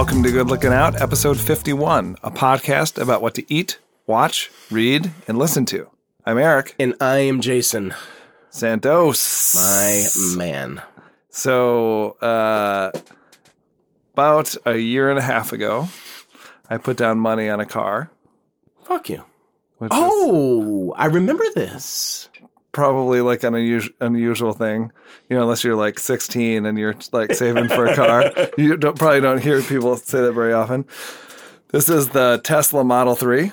welcome to Good Looking Out, episode 51, a podcast about what to eat, watch, read, and listen to. I'm Eric And I am Jason, Santos. my man. So, uh, about a year and a half ago, I put down money on a car. Fuck you. Which is Oh, I remember this. Probably like an unusual, unusual thing, you know, unless you're like 16 and you're like saving for a car. you don't, probably don't hear people say that very often. This is the Tesla Model 3.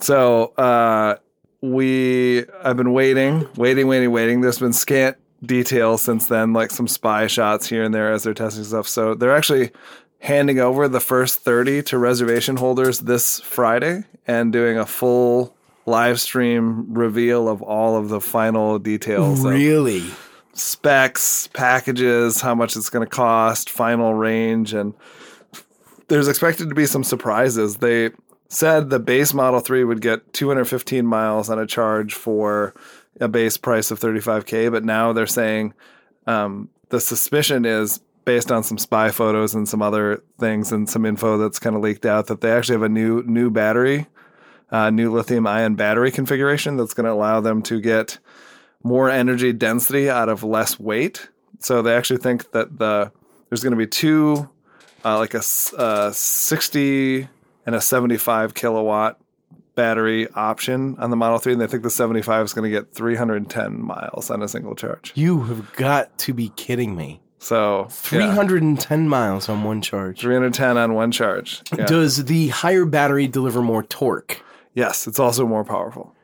So, uh, we, I've been waiting, waiting, waiting, waiting. There's been scant details since then, like some spy shots here and there as they're testing stuff. So they're actually handing over the first 30 to reservation holders this Friday and doing a full live stream reveal of all of the final details Really? specs, packages, how much it's going to cost, final range, and there's expected to be some surprises. They said the base Model 3 would get 215 miles on a charge for a base price of 35K, but now they're saying um, the suspicion is based on some spy photos and some other things and some info that's kind of leaked out that they actually have a new new battery, uh, new lithium ion battery configuration that's going to allow them to get more energy density out of less weight. So they actually think that the there's going to be two, uh, like a, uh, 60 and a 75 kilowatt battery option on the Model 3, and they think the 75 is going to get 310 miles on a single charge. You have got to be kidding me. So yeah, 310 miles on one charge. 310 on one charge. Yeah. Does the higher battery deliver more torque? Yes, it's also more powerful.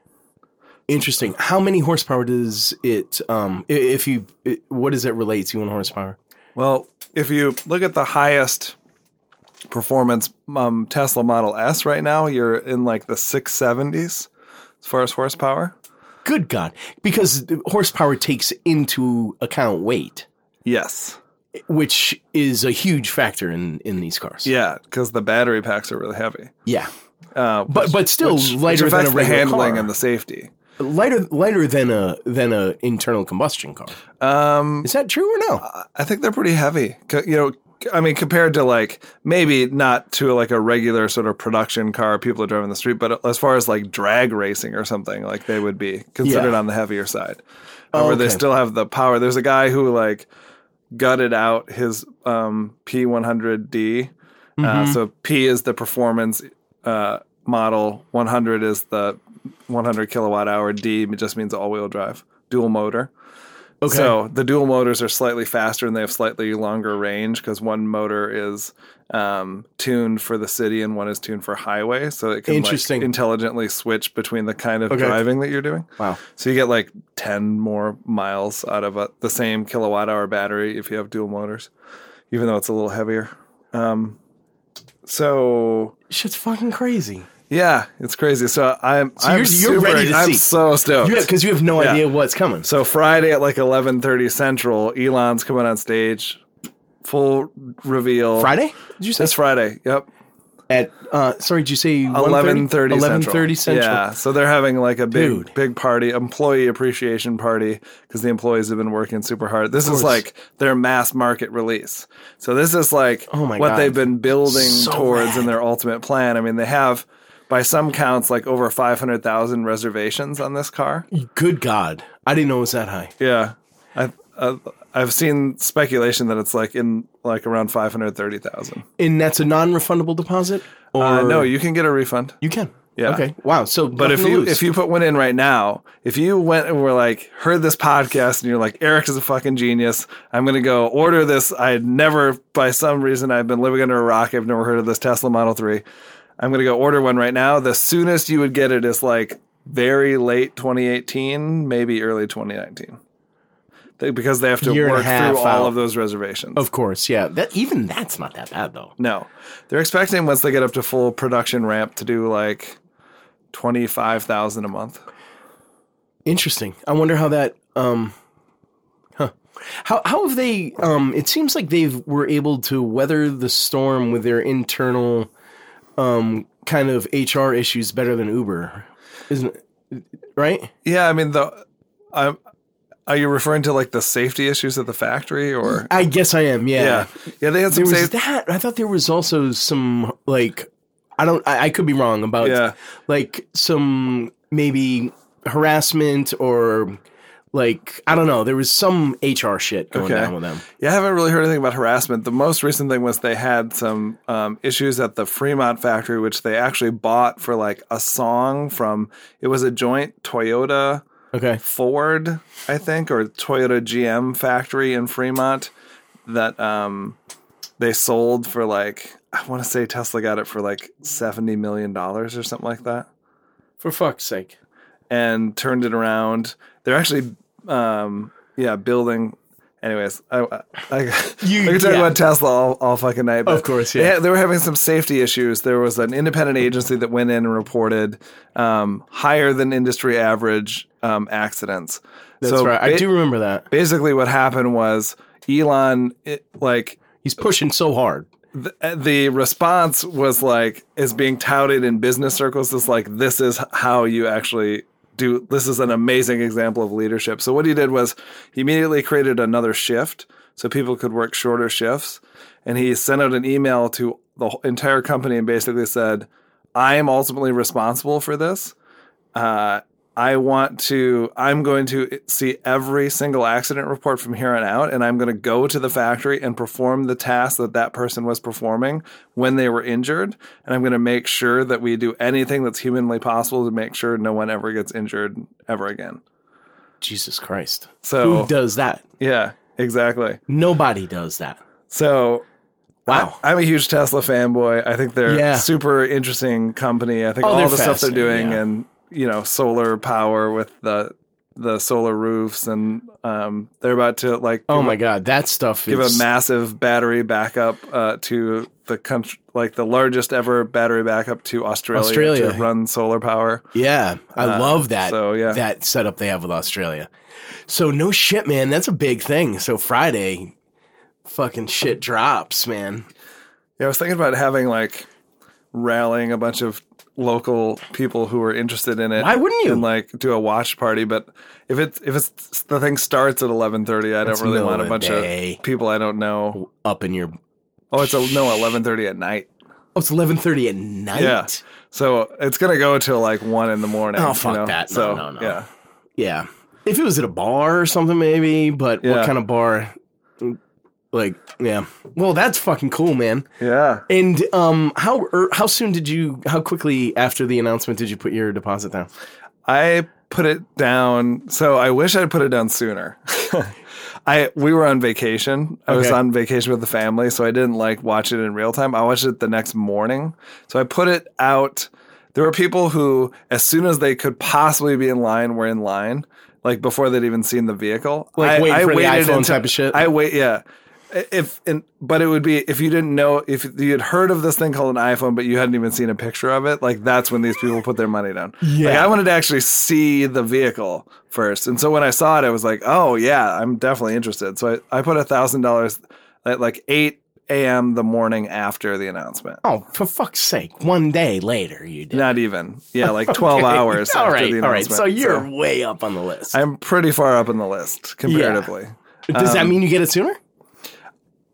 Interesting. How many horsepower does it, um, if you, i- what does it relate to in horsepower? Well, if you look at the highest performance um, Tesla Model S right now, you're in like the 670s as far as horsepower. Good God. Because horsepower takes into account weight, Yes. which is a huge factor in, in these cars. Yeah, because the battery packs are really heavy. Yeah. Uh, But, but still which, lighter which than a the handling car. and the safety. lighter lighter than a than a internal combustion car. Um, Is that true or no? I think they're pretty heavy. You know, I mean, compared to like maybe not to like a regular sort of production car people are driving the street, but as far as like drag racing or something, like they would be considered Yeah. on the heavier side. However, they okay. still have the power. There's a guy who like gutted out his um, P100D. Mm-hmm. Uh, so P is the performance uh, model. 100 is the 100 kilowatt hour. D just means all wheel drive, dual motor. Okay. So the dual motors are slightly faster and they have slightly longer range because one motor is um, tuned for the city and one is tuned for highway. So it can like, Interesting. intelligently switch between the kind of Okay. driving that you're doing. wow. So you get like 10 more miles out of a, the same kilowatt hour battery if you have dual motors, even though it's a little heavier. Um, so Shit's fucking crazy. yeah, it's crazy. So I'm I'm you're- you're ready to I'm see. so stoked. Because you, have no Yeah. idea what's coming. So Friday at like 11:30 Central, Elon's coming on stage, full reveal. Friday? Did you say This Friday. Yep. At? Uh, sorry, did you say eleven thirty? Eleven thirty Central. central. Yeah. So they're having like a big Dude. big party, employee appreciation party because the employees have been working super hard. This is like their mass market release. So this is like Oh my what God. they've been building So towards rad. in their ultimate plan. I mean, they have by some counts like over 500,000 reservations on this car. Good God, I didn't know it was that high. Yeah, I, I I've seen speculation that it's like in like around five hundred thirty thousand. And that's a non-refundable deposit, or Uh, no, you can get a refund. you can. Yeah. Okay. Wow. So, But if you if you put one in right now, if you went and were like heard this podcast and you're like Eric is a fucking genius, I'm gonna go order this. I had never, by some reason, I've been living under a rock. I've never heard of this Tesla Model Three. I'm gonna go order one right now. The soonest you would get it is like very late 2018, maybe early 2019. They, because they have to Year work through all of those reservations. of course, yeah. That even that's not that bad though. No, they're expecting once they get up to full production ramp to do like twenty five thousand a month. Interesting. I wonder how that um huh. How how have they um it seems like they've were able to weather the storm with their internal um kind of HR issues better than Uber. Isn't it? Right? Yeah, I mean the I Are you referring to like the safety issues at the factory or? I guess I am. Yeah. Yeah. Yeah, they had some There was safety. that. I thought there was also some like I don't. I, I could be wrong about Yeah. like some maybe harassment or like I don't know. There was some HR shit going Okay. down with them. Yeah, I haven't really heard anything about harassment. The most recent thing was they had some um, issues at the Fremont factory, which they actually bought for like a song from. It was a joint Toyota Okay. Ford, I think, or Toyota GM factory in Fremont that um, they sold for like I want to say Tesla got it for like seventy million dollars or something like that, For fuck's sake. and turned it around. They're actually, um, yeah, building. Anyways, I, I, I You- we can talk yeah. about Tesla all, all fucking night. Of course, yeah. had- They, were having some safety issues. There was an independent agency that went in and reported um, higher than industry average um, accidents. That's So right. I ba- do remember that. basically what happened was Elon it, like He's pushing so hard. the, the response was like is being touted in business circles as like this is how you actually do this is an amazing example of leadership so what he did was he immediately created another shift so people could work shorter shifts and he sent out an email to the entire company and basically said i am ultimately responsible for this uh, I want to, I'm going to see every single accident report from here on out, and I'm going to go to the factory and perform the task that that person was performing when they were injured. And I'm going to make sure that we do anything that's humanly possible to make sure no one ever gets injured ever again. Jesus Christ. So, Who does that? yeah, exactly. Nobody does that. So, Wow. I, am a huge Tesla fanboy. I think they're Yeah. a super interesting company. I think Oh, all the stuff they're doing yeah. and you know solar power with the the solar roofs and um, they're about to like Oh my god, that stuff give a massive battery backup uh, to the country like the largest ever battery backup to Australia, Australia. to run solar power. Yeah, I love that. Uh, so, yeah. that setup they have with Australia. So no shit, man. That's a big thing. So Friday, fucking shit drops, man. Yeah, I was thinking about having like rallying a bunch of local people who are interested in it. Why wouldn't you? And like do a watch party, but if it's if it's the thing starts at eleven thirty, I That's don't really want a bunch day. of people I don't know. Up in your Oh, it's a no eleven thirty at night. oh, it's eleven thirty at night. Yeah, so it's gonna go till like one in the morning. Oh, you fuck know? that. No, So no, no. yeah, yeah. If it was at a bar or something, maybe. But what kind of bar? Like, yeah. Well, that's fucking cool, man. yeah. And um, how er, how soon did you? How quickly after the announcement did you put your deposit down? I put it down. So I wish I'd put it down sooner. I we were on vacation. I was on vacation with the family, so I didn't like watch it in real time. I watched it the next morning. So I put it out. There were people who, as soon as they could possibly be in line, were in line, like before they'd even seen the vehicle. Like I, waiting I for the waited iPhone until- type of shit? I wait, yeah. If and but it would be if you didn't know if you had heard of this thing called an iPhone, but you hadn't even seen a picture of it. Like that's when these people put their money down. Like, Yeah. I wanted to actually see the vehicle first, and so when I saw it, I was like, "Oh yeah, I'm definitely interested." So I, I put a thousand dollars at like eight a.m. the morning after the announcement. Oh, for fuck's sake! One day later, you did. Not even, yeah, like twelve Okay. hours. All after right, the all right. So you're way up on the list. I'm pretty far up on the list comparatively. Does um, that mean you get it sooner?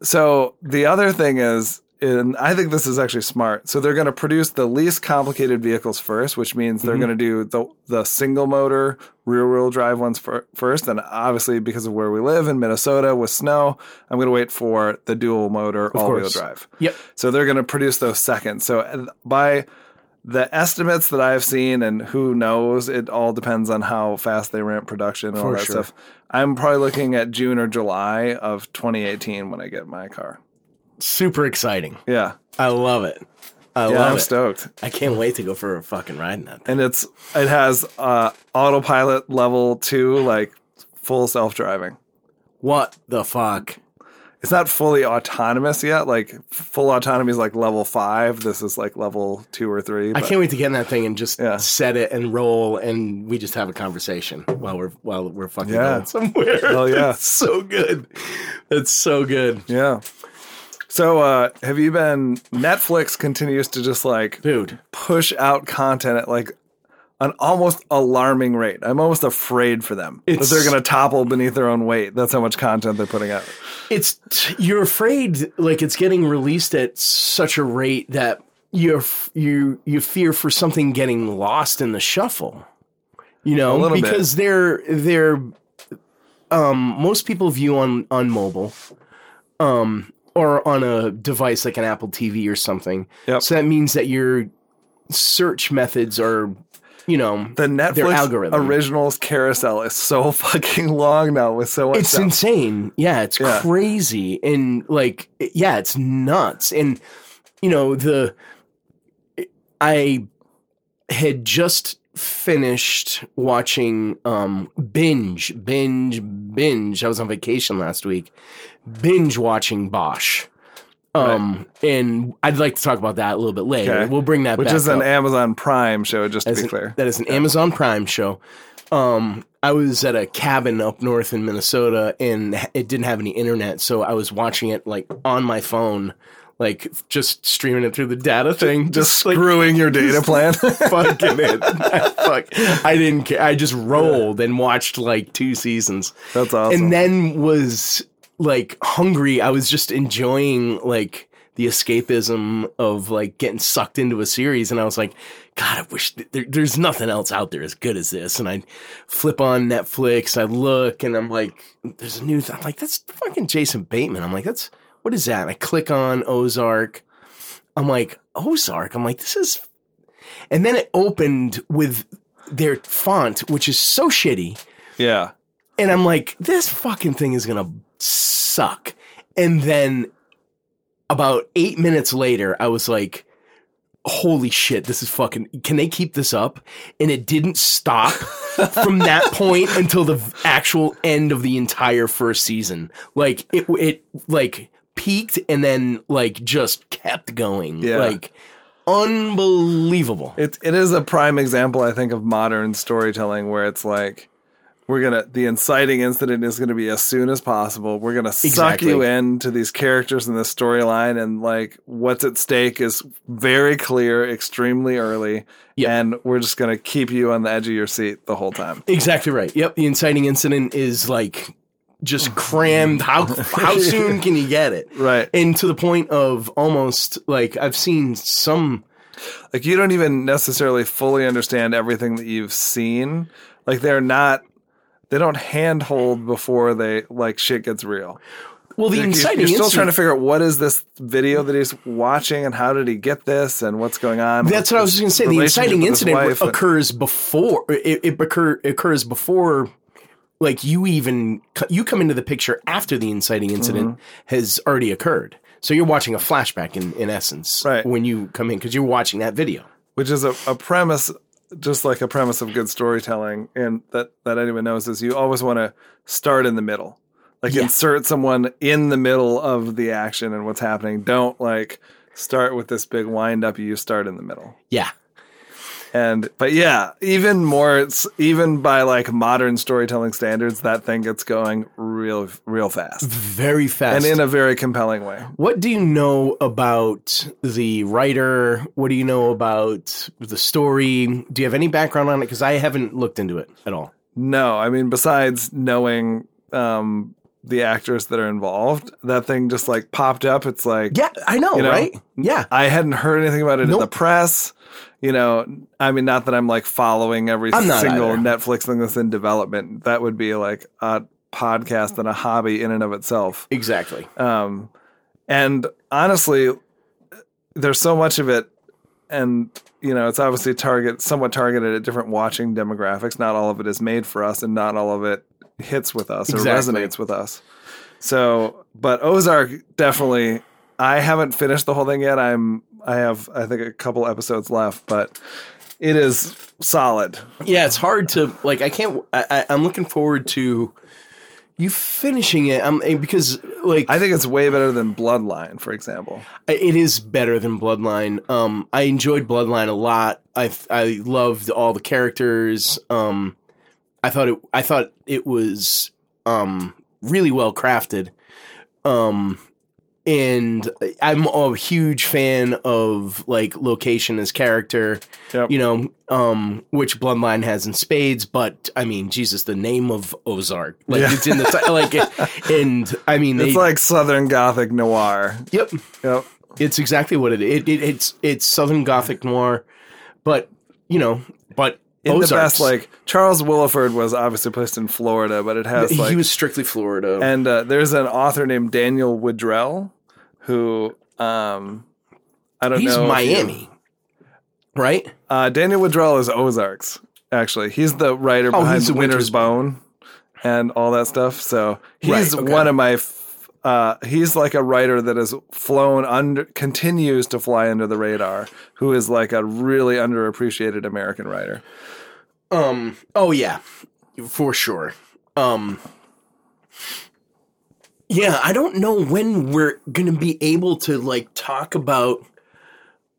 So the other thing is, and I think this is actually smart. So they're going to produce the least complicated vehicles first, which means they're mm-hmm. going to do the the single motor rear wheel drive ones fir- first. And obviously, because of where we live in Minnesota with snow, I'm going to wait for the dual motor all wheel drive. Yep. So they're going to produce those second. So by the estimates that I've seen, and who knows, it all depends on how fast they ramp production and all For that sure. stuff. I'm probably looking at June or July of 2018 when I get my car. Super exciting. Yeah, I love it. I yeah, love I'm it. stoked. I can't wait to go for a fucking ride in that thing. And it's it has uh, autopilot level two, like full self driving. What the fuck? It's not fully autonomous yet. Like full autonomy is like level five. This is like level two or three. I can't wait to get in that thing and just Yeah. set it and roll, and we just have a conversation while we're while we're fucking Yeah. going somewhere. Hell yeah. That's so good. It's so good, Yeah. So uh, have you been? Netflix continues to just like dude. push out content at like an almost alarming rate. I'm almost afraid for them that they're going to topple beneath their own weight. That's how much content they're putting out. It's you're afraid like it's getting released at such a rate that you're you you fear for something getting lost in the shuffle. You know, little bit. because they're they're um most people view on on mobile um or on a device like an Apple TV or something. Yep. So that means that your search methods are you know The Netflix originals carousel is so fucking long now with so much it's stuff. insane. Yeah it's Yeah. crazy. And like yeah it's nuts. And you know the i had just finished watching um binge binge binge. I was on vacation last week. Binge watching bosch um and i'd like to talk about that a little bit later Okay. we'll bring that which back is an up Amazon Prime show, just to be an- clear. That is an Amazon Prime show. Um, I was at a cabin up north in Minnesota, and it didn't have any internet, so I was watching it like on my phone, like just streaming it through the data thing, Just like screwing your data plan. fucking it. Fuck, I didn't care. I just rolled and watched like two seasons, That's awesome. and then was like hungry. I was just enjoying like the escapism of like getting sucked into a series, and I was like, God, I wish th- there, there's nothing else out there as good as this. And I flip on Netflix, I look, and I'm like, there's a new. Th- I'm like, that's fucking Jason Bateman. I'm like, that's what is that? And I click on Ozark. I'm like, Ozark. I'm like, this is. And then it opened with their font, which is so shitty. yeah. And I'm like, this fucking thing is gonna suck. And then about eight minutes later, I was like, holy shit, this is fucking can they keep this up? And it didn't stop from that point until the actual end of the entire first season. Like it it like peaked and then like just kept going. Yeah. Like unbelievable. It it is a prime example, I think, of modern storytelling where it's like we're gonna the inciting incident is gonna be as soon as possible. We're gonna suck Exactly. you into these characters in this storyline, and like what's at stake is very clear, extremely early, Yep. and we're just gonna keep you on the edge of your seat the whole time. Exactly right. Yep, the inciting incident is like just crammed. How how soon can you get it? Right. And to the point of almost like I've seen some Like you don't even necessarily fully understand everything that you've seen. Like they're not. They don't handhold before they like shit gets real. well the Like, you- inciting You're still incident. trying to figure out what is this video that he's watching and how did he get this and what's going on. that's what I was just going to say. The inciting incident wife and- occurs before it, it occur, occurs before, like you even you come into the picture after the inciting incident Mm-hmm. has already occurred. So you're watching a flashback in in essence, Right. When you come in because you're watching that video. which is a, a premise, just like a premise of good storytelling, and that that anyone knows is you always want to start in the middle, like Yeah. insert someone in the middle of the action and what's happening. Don't like start with this big wind up. You start in the middle. Yeah, And but yeah, even more, it's even by like modern storytelling standards, that thing gets going real, real fast, very fast. and in a very compelling way. What do you know about the writer? What do you know about the story? Do you have any background on it? Because I haven't looked into it at all. No, I mean, besides knowing um, the actors that are involved, that thing just like popped up. It's like Yeah, I know, You know? right? Yeah. I hadn't heard anything about it in the press. You know, I mean, not that I'm like following every single. Netflix thing that's in development. That would be like a podcast and a hobby in and of itself. Exactly. Um, and honestly, there's so much of it, and you know, it's obviously target somewhat targeted at different watching demographics. Not all of it is made for us, and not all of it hits with us or resonates with us. So, but Ozark definitely. I haven't finished the whole thing yet. I'm. I have. I think a couple episodes left, but it is solid. Yeah, it's hard to like. I can't. I, I, I'm looking forward to you finishing it. I'm because like I think it's way better than Bloodline, for example. it is better than Bloodline. Um, I enjoyed Bloodline a lot. I I loved all the characters. Um, I thought it. I thought it was um really well crafted. Um, and I'm a huge fan of like location as character. Yep. You know, um, which Bloodline has in spades, but I mean, Jesus, the name of Ozark, like Yeah. it's in the like, and I mean, they, It's like Southern Gothic noir. yep, Yep. it's exactly what it, it, it it's it's Southern Gothic noir, but you know, but In the best, like Charles Willeford was obviously placed in Florida, but it has like he was strictly Florida. And uh, there's an author named Daniel Woodrell who um, I don't He's know. if you- Miami, right? uh, Daniel Woodrell is Ozarks. Actually, he's the writer Oh, behind he's Winter's, Winter's Bone and all that stuff. So he's Right, okay. one of my. Uh, he's like a writer that has flown under, continues to fly under the radar. Who is like a really underappreciated American writer. Um. Oh yeah, for sure. Um. Yeah, I don't know when we're gonna be able to like talk about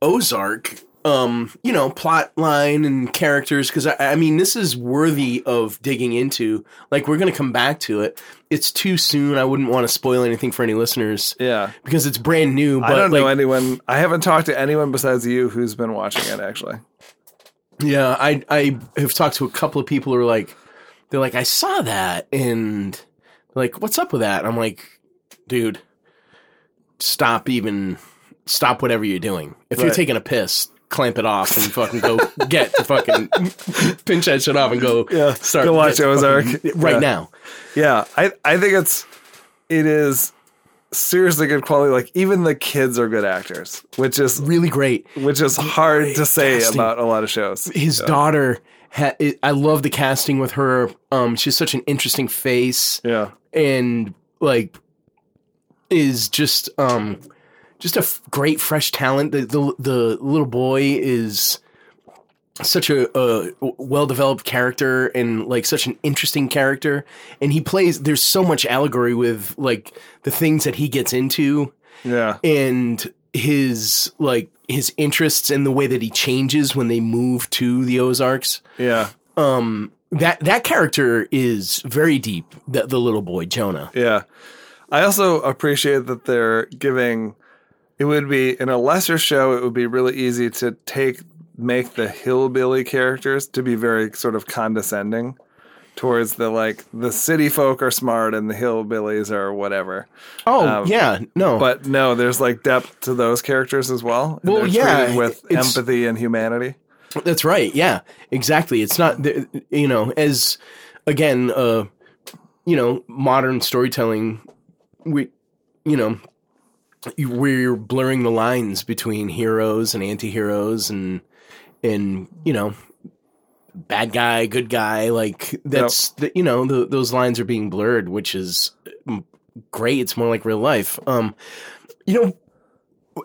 Ozark. Um, you know, plot line and characters because I, I mean, this is worthy of digging into. Like, we're gonna come back to it. It's too soon. I wouldn't want to spoil anything for any listeners Yeah, because it's brand new. But I don't like, know anyone. I haven't talked to anyone besides you who's been watching it. Actually, Yeah, I I have talked to a couple of people who are like, they're like, I saw that, and like, what's up with that? I'm like, dude, stop even, stop whatever you're doing. If you're taking a piss, clamp it off and fucking go get the fucking pinch that shit off and go Yeah, start go watch Ozark. fucking- right Yeah. now. Yeah, I I think it's it is seriously good quality. Like even the kids are good actors, which is Really great. which is hard to say casting. about a lot of shows. His daughter. Ha- I love the casting with her. Um, she's such an interesting face. Yeah, and like is just um just a f- great fresh talent. The, the the little boy is such a, a well developed character and like such an interesting character. And he plays there's so much allegory with like the things that he gets into. Yeah, and his like his interests and the way that he changes when they move to the Ozarks. Yeah, um that that character is very deep the, the little boy Jonah. Yeah. I also appreciate that they're giving. It would be in a lesser show. It would be really easy to take make the hillbilly characters to be very sort of condescending towards the like the city folk are smart and the hillbillies are whatever. Oh Um, yeah, no, But no, there's like depth to those characters as well. Well, yeah, with empathy and humanity. that's right. Yeah, exactly. It's not the- you know as again, uh, you know, modern storytelling. We, you know, we're blurring the lines between heroes and anti-heroes and and you know bad guy good guy like that's the, you know the, those lines are being blurred which is mm, great. It's more like real life. Um you know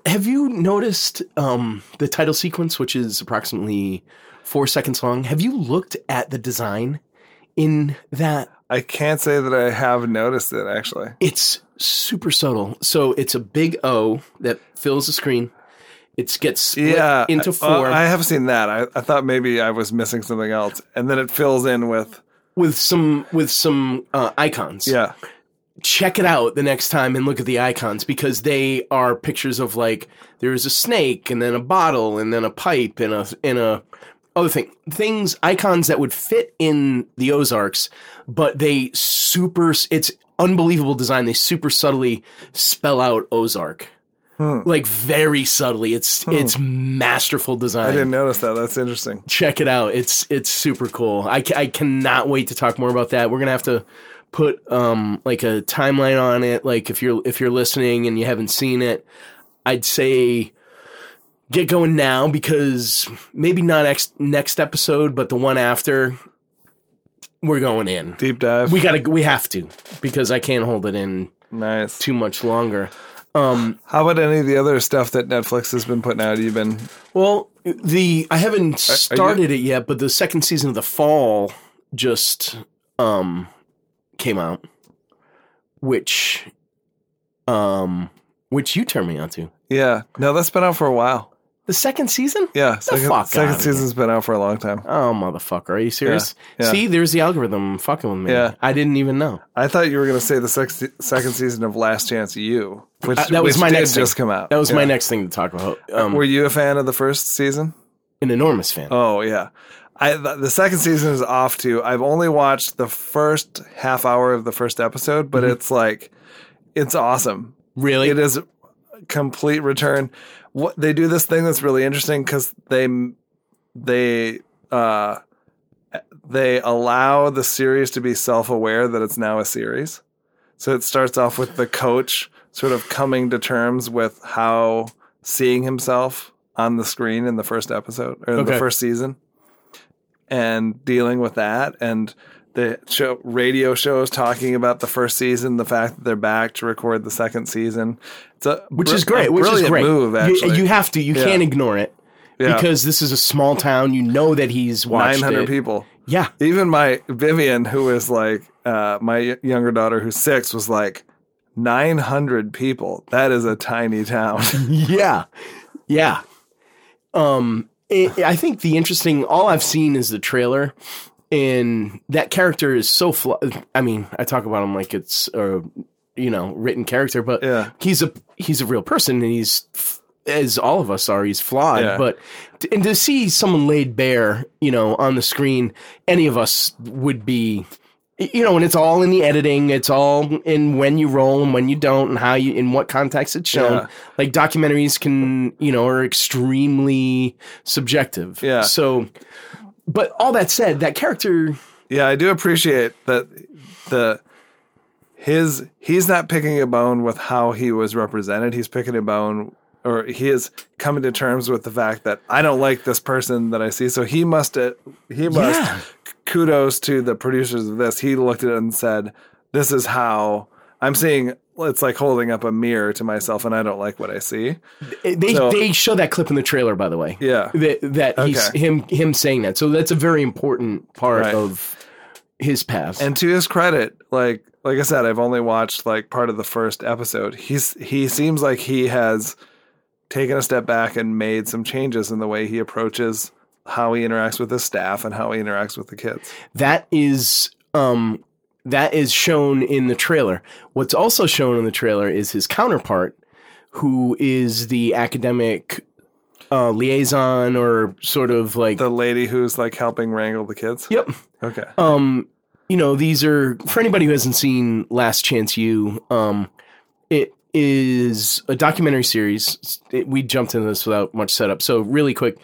have you noticed um the title sequence which is approximately four seconds long? Have you looked at the design in that I can't say that I have noticed it actually. it's super subtle. So it's a big o that fills the screen. It gets split Yeah, into uh, four. I have seen that. I, I thought maybe I was missing something else, and then it fills in with with some with some uh, icons. Yeah, check it out the next time and look at the icons because they are pictures of like there's a snake and then a bottle and then a pipe and a and a other thing things icons that would fit in the Ozarks, but they super it's unbelievable design. They super subtly spell out Ozark. Like very subtly, it's it's masterful design I didn't notice that. That's interesting. check it out. It's it's super cool. I, I cannot wait to talk more about that. We're gonna have to put um like a timeline on it. Like if you're if you're listening and you haven't seen it, I'd say get going now because maybe not next next episode, but the one after we're going in. Deep dive. We gotta we have to because I can't hold it in nice. too much longer. Um, How about any of the other stuff that Netflix has been putting out? You've been Well, the I haven't started it yet, but the second season of The Fall just um came out, which um which you turned me on to. yeah. No, that's been out for a while. The second season? Yeah, second, fuck second outta here. season's been out for a long time. Oh, motherfucker. Are you serious? Yeah. See, there's the algorithm fucking with me. Yeah. I didn't even know. I thought you were going to say the sex- second season of Last Chance U, which, Uh, that was which my did next just thing. come out. That was Yeah. my next thing to talk about. Um, Were you a fan of the first season? an enormous fan. Oh yeah, I the, the second season is off too. I've only watched the first half hour of the first episode, but it's like it's awesome. really? It is a complete return. What they do this thing that's really interesting because they they uh they allow the series to be self aware that it's now a series. So it starts off with the coach sort of coming to terms with how seeing himself on the screen in the first episode or Okay. the first season and dealing with that and the show radio shows talking about the first season, the fact that they're back to record the second season. A Which is great. Which is great. move. You- Actually, You, have to. You Yeah. can't ignore it Yeah. because this is a small town. You know that he's watched nine hundred it. people. Yeah. Even my Vivian, who is like uh, my younger daughter, who's six, was like nine hundred people. That is a tiny town. yeah, yeah. Um, i I think the interesting. All I've seen is the trailer, and that character is so. Fl- I mean, I talk about him like it's you know written character, but Yeah. he's a he's a real person, and he's as all of us are. He's flawed, Yeah. but and to see someone laid bare, you know, on the screen, any of us would be you know, and it's all in the editing. It's all in when you roll and when you don't, and how you in what context it's shown. Yeah. Like documentaries can, you know, are extremely subjective. Yeah. So, but all that said, that character, yeah, I do appreciate that the his he's not picking a bone with how he was represented. He's picking a bone or he is coming to terms with the fact that I don't like this person that I see. So he must uh, he must Yeah. kudos to the producers of this. He looked at it and said, "This is how I'm seeing." It's like holding up a mirror to myself, and I don't like what I see. they So- they show that clip in the trailer, by the way. Yeah. That that he's him him saying that. So that's a very important part Right. of his path. And to his credit, like like I said, I've only watched like part of the first episode. He's he seems like he has taken a step back and made some changes in the way he approaches how he interacts with his staff and how he interacts with the kids. that is um that is shown in the trailer. What's also shown in the trailer is his counterpart, who is the academic uh, liaison or sort of like The lady who's like helping wrangle the kids. yep. Okay. Um, you know, these are for anybody who hasn't seen Last Chance U. Um, it is a documentary series. It, we jumped into this without much setup, so really quick,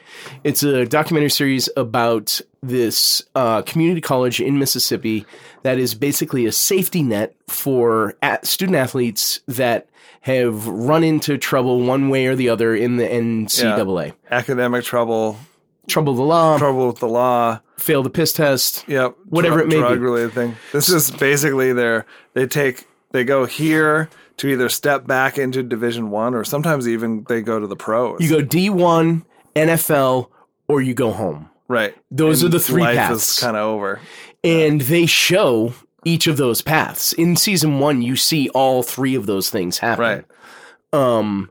it's a documentary series about this uh, community college in Mississippi that is basically a safety net for at student athletes that have run into trouble one way or the other in the NCAA. Academic trouble, Trouble the law, trouble with the law. fail the piss test. Yep. Whatever it may be. drug related thing. This is basically their they take they go here to either step back into division one or sometimes even they go to the pros. You go D1, NFL, or you go home. right. Those are the three life paths. kind of over. And they show each of those paths. In season one, you see all three of those things happen. Right. Um,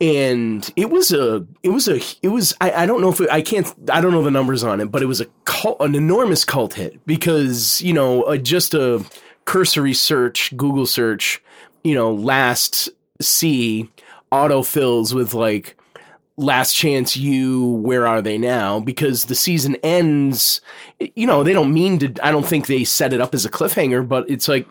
and it was a, it was a, it was, I, I don't know if it, I can't, I don't know the numbers on it, but it was a cult, an enormous cult hit because, you know, uh, just a cursory search, Google search, you know, last C autofills with like, last chance u where are they now? Because the season ends you know they don't mean to i don't think they set it up as a cliffhanger but it's like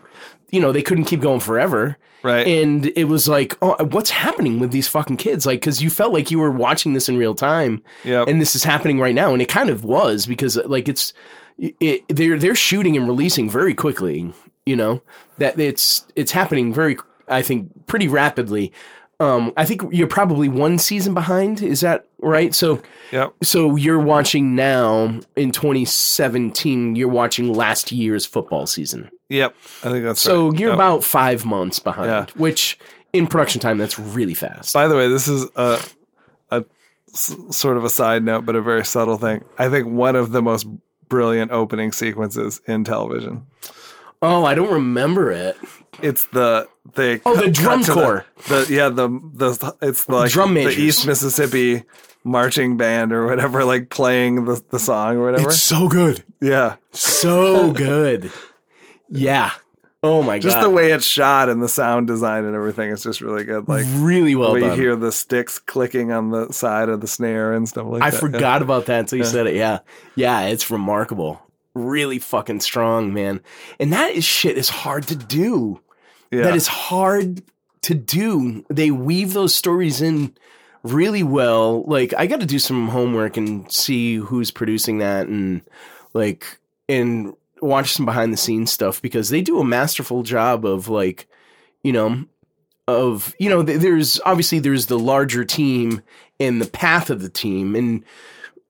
you know they couldn't keep going forever Right. and it was like oh what's happening with these fucking kids? Like because you felt like you were watching this in real time. Yep. and this is happening right now. And it kind of was because like it's it, they're they're shooting and releasing very quickly you know? That it's it's happening very i think pretty rapidly. Um i think you're probably one season behind. Is that right? So yeah. so you're watching now in 2017 you're watching last year's football season Yep. I think that's so right. you're Yep. about five months behind Yeah. which in production time that's really fast By the way, this is a a s- sort of a side note, but a very subtle thing. I think one of the most brilliant opening sequences in television. Oh, I don't remember it. It's the they Oh, the drum corps. The, the yeah the the it's like Drum the. East Mississippi marching band or whatever, like playing the the song or whatever. It's so good. yeah, So good. Yeah. Oh my just god. Just the way it's shot and the sound design and everything is just really good. Like really well where you hear the sticks clicking on the side of the snare and stuff like I that. I forgot about that until you said it. Yeah. Yeah, it's remarkable. Really fucking strong, man. And that is shit is hard to do. Yeah. That is hard to do. They weave those stories in really well. Like I got to do some homework and see who's producing that and like and watch some behind the scenes stuff because they do a masterful job of like you know of you know th- there's obviously there's the larger team and the path of the team. And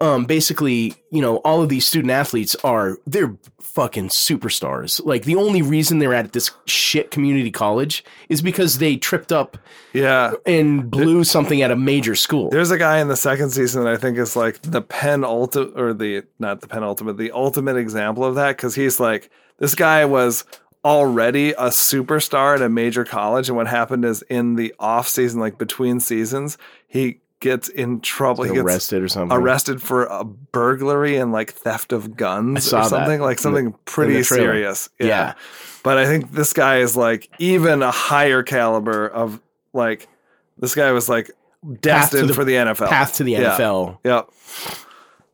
um basically you know all of these student athletes are they're fucking superstars like the only reason they're at this shit community college is because they tripped up yeah. and blew something at a major school There's a guy in the second season that I think is like the penultimate, or the not the penultimate, the ultimate example of that because he's like this guy was already a superstar at a major college, and what happened is in the off season, like between seasons, he gets in trouble. he gets arrested or something arrested for a burglary and like theft of guns or that something like something the- pretty in the trailer. serious. Yeah. But I think this guy is like even a higher caliber of like this guy was like destined the- for the NFL. path to the Yeah. NFL Yep.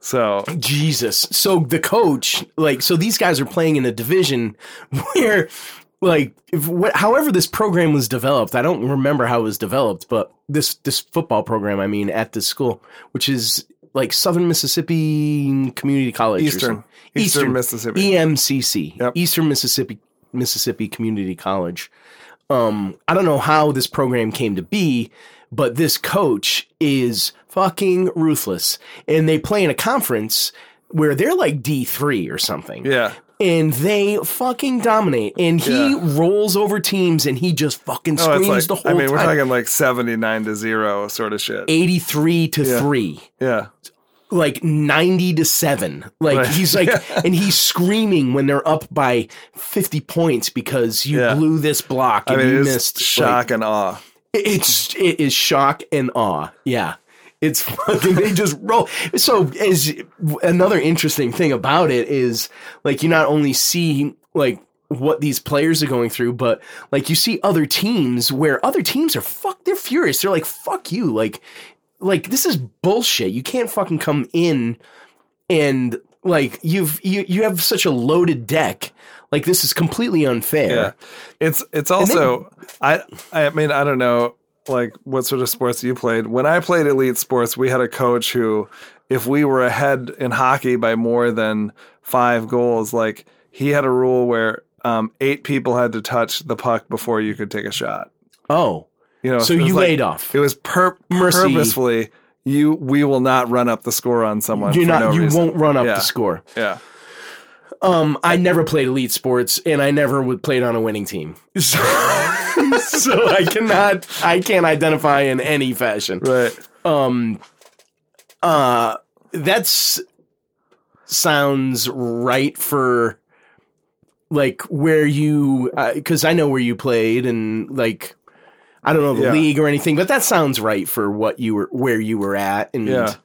So Jesus. So the coach, like, so these guys are playing in a division where, like, if, wh- however this program was developed, I don't remember how it was developed, but this this football program, I mean, at this school, which is like Southern Mississippi Community College, or Eastern. Eastern, Mississippi. EMCC, Yep. Eastern Mississippi Mississippi Community College. Um, I don't know how this program came to be, but this coach is fucking ruthless, and they play in a conference where they're like D three or something, yeah. And they fucking dominate. And he Yeah. rolls over teams, and he just fucking Oh, screams it's the like whole I mean, we're time. talking like seventy nine to zero sort of shit. Eighty three to Yeah. three. Yeah. like 90 to 7 like Right. he's like and he's screaming when they're up by 50 points because you Yeah. blew this block I and mean, you missed shock like, and awe. it's it is shock and awe yeah it's fucking they just roll. So as another interesting thing about it is like you not only see like what these players are going through but like you see other teams where other teams are fuck they're furious. They're like fuck you. Like like this is bullshit. You can't fucking come in and like you've you you have such a loaded deck. Like this is completely unfair. Yeah. It's it's also I I mean I don't know like what sort of sports you played. When I played elite sports, we had a coach who if we were ahead in hockey by more than 5 goals, like he had a rule where um, eight people had to touch the puck before you could take a shot. oh You know, so you like- laid off It was per- Mercy. purposefully you we will not run up the score on someone. You're not. no you reason. won't run up Yeah. the score. Yeah. Um, I never played elite sports, and I never would played on a winning team. So, so I cannot. I can't identify in any fashion. Right. Um, uh, that's sounds right for like where you because I know where you played and like. I don't know the Yeah. league or anything, but that sounds right for what you were where you were at and Yeah.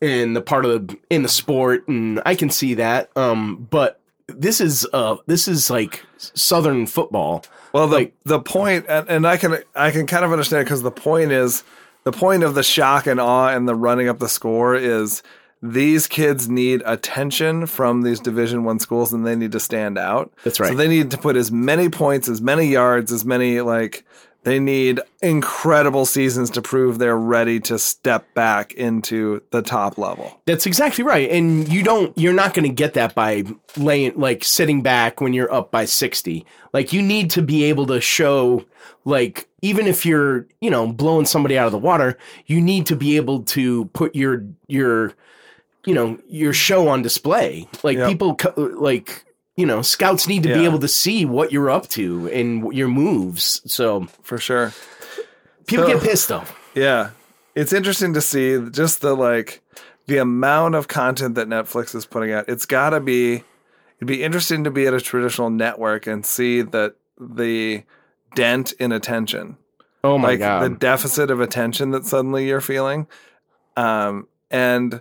in the part of the in the sport and I can see that. Um but this is uh this is like southern football. Well, the Like- the point, and, and I can I can kind of understand because the point is the point of the shock and awe and the running up the score is these kids need attention from these Division One schools, and they need to stand out. That's right. So they need to put as many points, as many yards, as many like. They need incredible seasons to prove they're ready to step back into the top level. That's exactly right. And you don't you're not going to get that by laying like sitting back when you're up by 60. Like you need to be able to show like even if you're, you know, blowing somebody out of the water, you need to be able to put your your you know, your show on display. Like Yep. people like you know, scouts need to be able to see what you're up to and your moves. So For sure. people So- get pissed though. Yeah. It's interesting to see just the like the amount of content that Netflix is putting out. It's got to be it'd be interesting to be at a traditional network and see that the dent in attention, Oh my like god. the deficit of attention that suddenly you're feeling. Um, and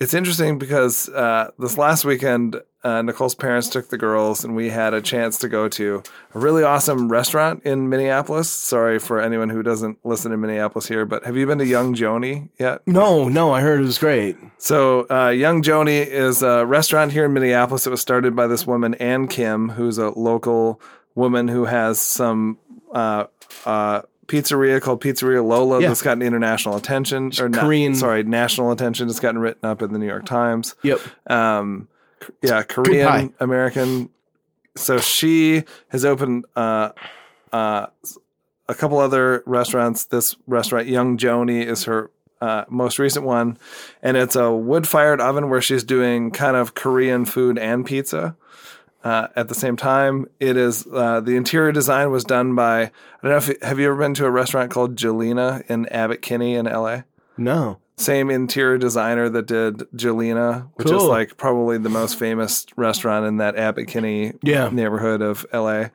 it's interesting because uh, this last weekend, uh, Nicole's parents took the girls, and we had a chance to go to a really awesome restaurant in Minneapolis. Sorry for anyone who doesn't listen in Minneapolis here, but have you been to Young Joni yet? no, no, I heard it was great. So, uh, Young Joni is a restaurant here in Minneapolis. It was started by this woman, Ann Kim, who's a local woman who has some uh, uh, pizzeria called Pizzeria Lola Yeah. that's gotten international attention. Or Korean- sorry, national attention. It's gotten written up in the New York Times. Yep. Um, yeah. Korean American. So she has opened uh, uh, a couple other restaurants. This restaurant, Young Joni, is her uh, most recent one, and it's a wood-fired oven where she's doing kind of Korean food and pizza. Uh, at the same time, it is uh, the interior design was done by I don't know if have you ever been to a restaurant called Gjelina in Abbot Kinney in L.A No. Same interior designer that did Gjelina, which is like probably the most famous restaurant in that Abbot Kinney Yeah. neighborhood of LA.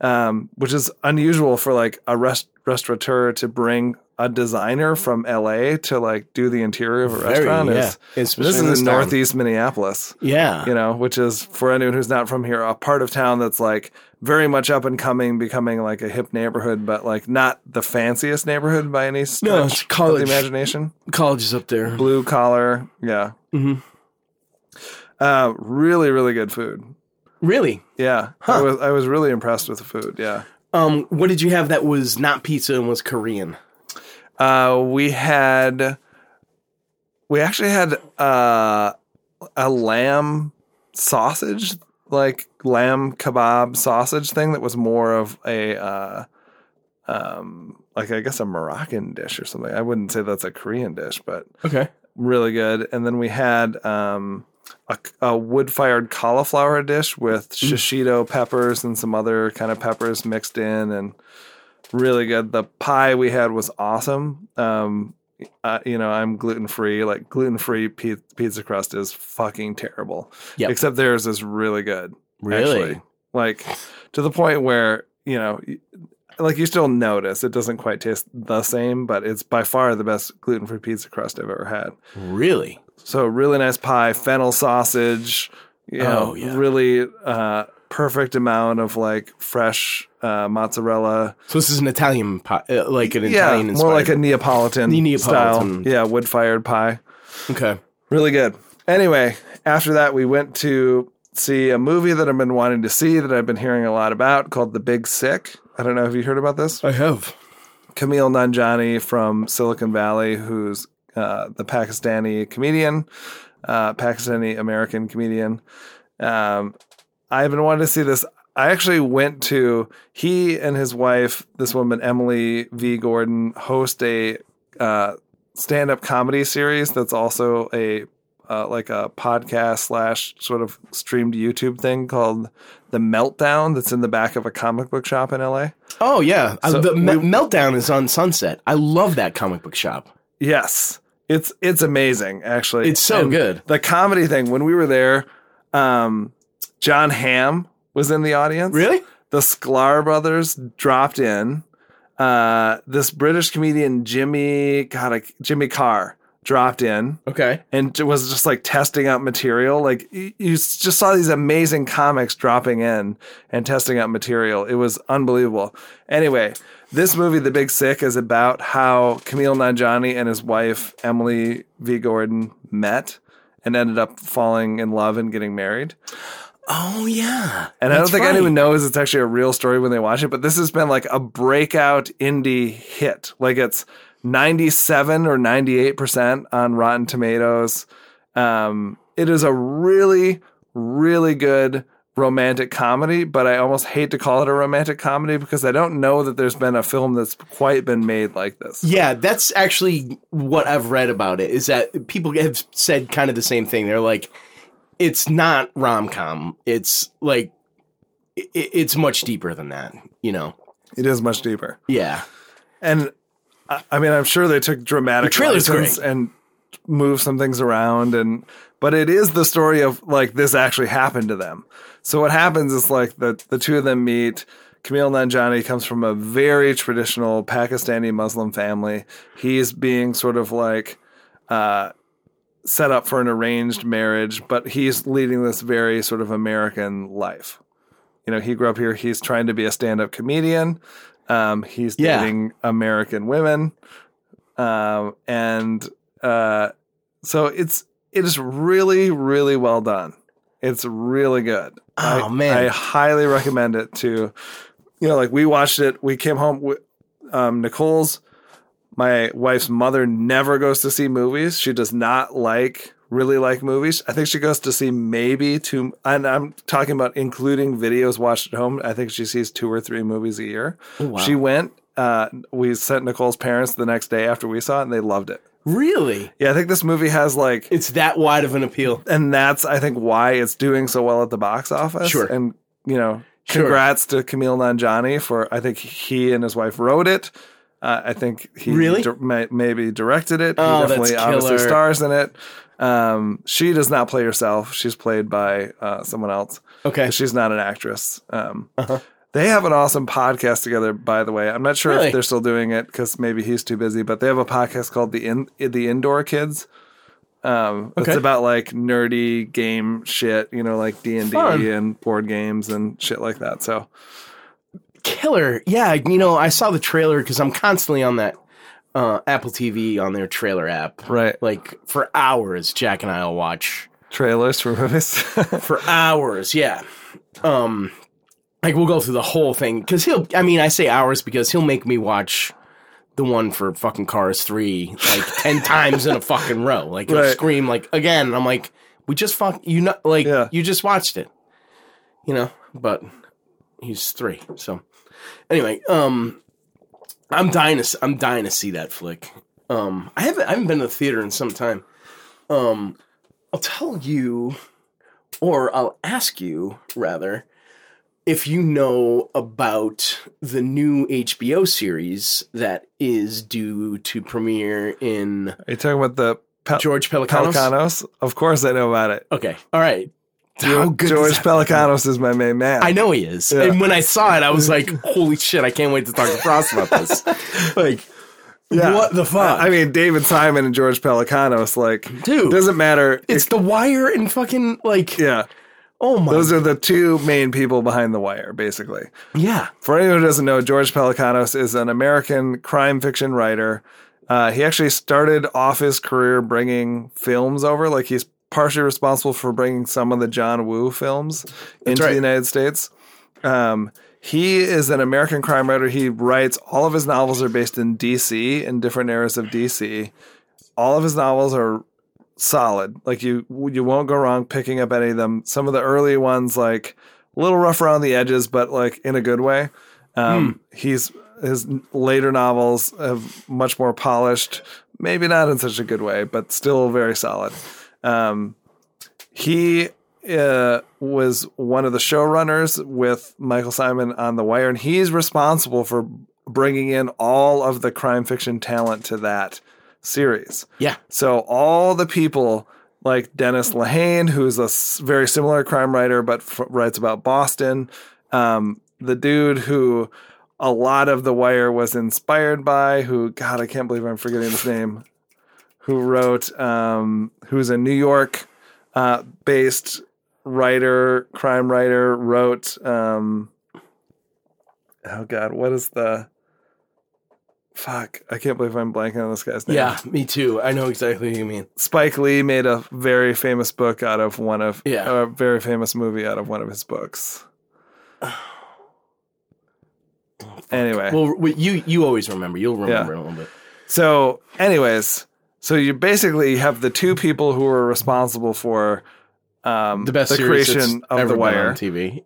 Um, which is unusual for like a rest- restaurateur to bring a designer from LA to like do the interior of a Very, restaurant. yeah. Is, Especially this is in this town. Northeast Minneapolis, Yeah. you know, which is for anyone who's not from here, a part of town that's like very much up and coming, becoming like a hip neighborhood, but like not the fanciest neighborhood by any stretch No, it's of college. the imagination College is up there. blue collar. Yeah. Mhm. Uh, really, really good food. Really? Yeah, I was I was really impressed with the food. Yeah. Um, what did you have that was not pizza and was Korean? Uh, we had we actually had uh, a lamb sausage, like lamb kebab sausage thing that was more of a uh, um, like I guess a Moroccan dish or something. I wouldn't say that's a Korean dish, but Okay. really good. And then we had um, a, a wood fired cauliflower dish with shishito peppers and some other kind of peppers mixed in, and really good. The pie we had was awesome. Um, uh, you know, I'm gluten free. Like gluten free pizza crust is fucking terrible. Yep. Except theirs is really good. Really? actually. Like to the point where you know. Like you still notice it doesn't quite taste the same, but it's by far the best gluten-free pizza crust I've ever had. Really? So really nice pie, fennel sausage, you know, Oh, yeah. really uh, perfect amount of like fresh uh, mozzarella. So this is an Italian pie, uh, like an Italian, Yeah, Italian more like a Neapolitan, Neapolitan. style. Yeah, wood fired pie. Okay. Really good. Anyway, after that, we went to see a movie that I've been wanting to see that I've been hearing a lot about called The Big Sick. I don't know if you heard about this. I have. Kumail Nanjiani from Silicon Valley, who's uh, the Pakistani comedian, uh, Pakistani American comedian. Um, I've been wanting to see this. I actually went to he and his wife, this woman Emily V. Gordon, host a uh, stand-up comedy series that's also a uh, like a podcast slash sort of streamed YouTube thing called The Meltdown. That's in the back of a comic book shop in LA. Oh yeah, Uh, the we- Meltdown is on Sunset. I love that comic book shop. Yes. It's it's amazing actually. It's so And good. The comedy thing when we were there, um, Jon Hamm was in the audience. Really? The Sklar brothers dropped in. Uh, this British comedian Jimmy God, I- Jimmy Carr dropped in Okay. and was just like testing out material. Like you just saw these amazing comics dropping in and testing out material. It was unbelievable. Anyway, this movie, The Big Sick, is about how Kumail Nanjiani and his wife Emily V. Gordon met and ended up falling in love and getting married. Oh yeah. And I don't think right. anyone knows it's actually a real story when they watch it, but this has been like a breakout indie hit. Like it's 97 or 98% on Rotten Tomatoes. Um, it is a really, really good romantic comedy, but I almost hate to call it a romantic comedy because I don't know that there's been a film that's quite been made like this. Yeah, that's actually what I've read about it. Is that people have said kind of the same thing. They're like, it's not rom com. It's like, i it's much deeper than that. You know? It is much deeper. Yeah. And I I mean, I'm sure they took dramatic The trailer's great. and moved some things around, and but it is the story of like this actually happened to them. So what happens is like the the two of them meet. Kumail Nanjiani comes from a very traditional Pakistani Muslim family. He's being sort of like uh, set up for an arranged marriage, but he's leading this very sort of American life. You know, he grew up here. He's trying to be a stand-up comedian. Um, he's Yeah. dating American women, um, and uh, so it's it is really really well done. It's really good. Oh, I, man. I highly recommend it to. You know, like we watched it. We came home. with um, Nicole's my wife's mother never goes to see movies. She does not like really like movies. I think she goes to see maybe two and I'm talking about including videos watched at home. I think she sees two or three movies a year. Oh, wow. She went uh, we sent Nicole's parents the next day after we saw it and they loved it. Really? Yeah, I think this movie has like It's that wide of an appeal. and that's I think why it's doing so well at the box office. Sure. And you know, Sure. congrats to Kumail Nanjiani for I think he and his wife wrote it. Uh, I think he Really? di- may, maybe directed it. Oh, he definitely obviously stars in it. Um, she does not play herself. She's played by uh, someone else. Okay. She's not an actress. Um, Uh-huh. They have an awesome podcast together, by the way. I'm not sure Really? if they're still doing it because maybe he's too busy, but they have a podcast called the In- the Indoor Kids. Um, Okay. It's about like nerdy game shit, you know, like D and D and board games and shit like that. So Killer. Yeah, you know, I saw the trailer because I'm constantly on that uh, Apple TV on their trailer app. right, Like for hours, Jack and I'll watch trailers for movies. for hours. Yeah. Um, like we'll go through the whole thing because he'll. I mean, I say hours because he'll make me watch the one for fucking Cars Three like ten times in a fucking row. Like he'll Right. scream like again. And I'm like, we just fuck you know like Yeah. you just watched it, you know. But he's three, so anyway. Um, I'm dying to. I'm dying to see that flick. Um, I haven't. I haven't been to the theater in some time. Um, I'll tell you, or I'll ask you rather, if you know about the new HBO series that is due to premiere in Are you talking about the Pel- George Pelecanos. Pelecanos? Of course, I know about it. Okay, all right. How good George Pelecanos is my main man. I know he is. Yeah. And when I saw it, I was like, "Holy shit! I can't wait to talk to Frost about this." Like, Yeah. what the fuck? I mean, David Simon and George Pelecanos, like, Dude. doesn't matter. it's The Wire and fucking like, yeah, oh my, those are the two main people behind The Wire, basically. yeah, For anyone who doesn't know, George Pelecanos is an American crime fiction writer. Uh, he actually started off his career bringing films over. Like he's partially responsible for bringing some of the John Woo films into right. the United States. Um, he is an American crime writer. He writes all of his novels are based in D.C. in different eras of D.C. All of his novels are solid. Like you, you won't go wrong picking up any of them. Some of the early ones, like a little rough around the edges, but like in a good way. Um, He's his later novels have much more polished, maybe not in such a good way, but still very solid. Um, he uh, was one of the showrunners with Michael Simon on The Wire, and he's responsible for bringing in all of the crime fiction talent to that series. yeah, So all the people like Dennis Lehane, who's a very similar crime writer but f- writes about Boston, um, the dude who a lot of The Wire was inspired by, who God, I can't believe I'm forgetting his name, who wrote, um, who's a New York uh, based writer, crime writer, wrote, um, oh God, what is the fuck? I can't believe I'm blanking on this guy's name. yeah. Me too. I know exactly who you mean. Spike Lee made a very famous book out of one of Yeah. a very famous movie out of one of his books. Anyway, Well, you you always remember. You'll remember in a little bit. so anyways, so you basically have the two people who are responsible for um, The best the creation of the Wire TV.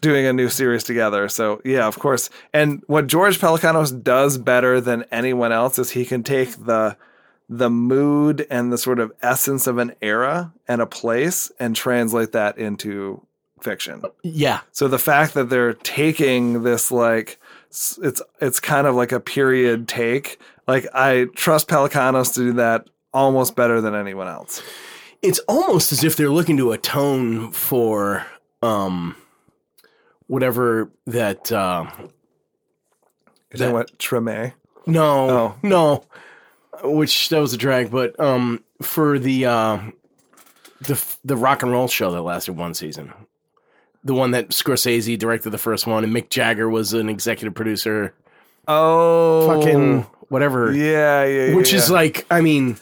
doing a new series together. So yeah, of course. And what George Pelecanos does better than anyone else is he can take the the mood and the sort of essence of an era and a place and translate that into fiction. Yeah, So the fact that they're taking this like it's it's kind of like a period take. Like I trust Pelecanos to do that almost better than anyone else. it's almost as if they're looking to atone for um whatever that uh Is that what Treme? no Oh. no which that was a drag but um for the uh the the rock and roll show that lasted one season the one that Scorsese directed the first one and Mick Jagger was an executive producer Oh, fucking whatever yeah, yeah, yeah which is like I mean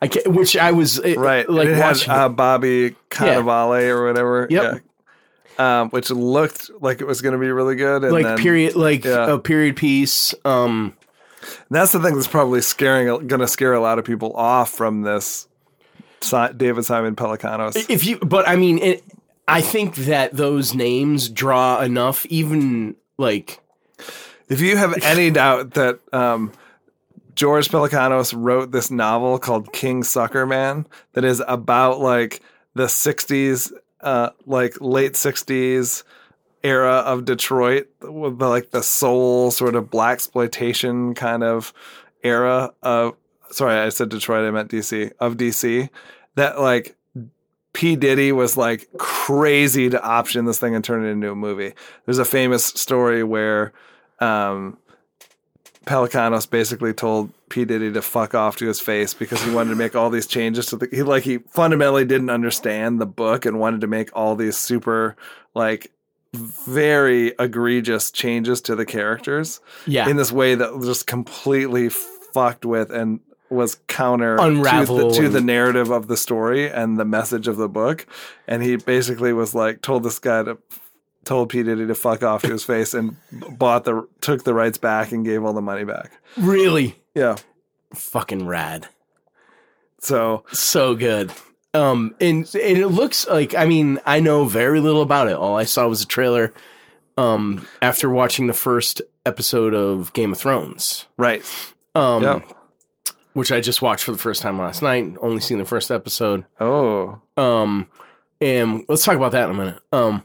I can't, which I was uh, right. like it had watching uh, Bobby Cannavale or whatever. Yep. Yeah. Um, which looked like it was going to be really good. And like then, period like yeah. a period piece um That's the thing that's probably scaring, going to scare a lot of people off from this. David Simon Pelecanos. if you but i mean it, i think that those names draw enough even like If you have any doubt that um, George Pelecanos wrote this novel called King Suckerman that is about like the 60s, uh, like late 60s era of Detroit with the, like the soul sort of black exploitation kind of era of sorry, I said Detroit, I meant DC of DC that like P. Diddy was like crazy to option this thing and turn it into a movie. There's a famous story where um, Pelecanos basically told P. Diddy to fuck off to his face because he wanted to make all these changes to the he like he fundamentally didn't understand the book and wanted to make all these super like very egregious changes to the characters yeah in this way that just completely fucked with and was counter Unravel to the, to the narrative of the story and the message of the book and he basically was like told this guy to told P. Diddy to fuck off to his face and bought the took the rights back and gave all the money back. Really? Yeah. Fucking rad. So so good. Um and, and it looks like i mean i know very little about it. All i saw was a trailer um after watching the first episode of game of thrones. Right. Um yeah. which i just watched for the first time last night only seen the first episode. Oh. Um, and let's talk about that in a minute. Um,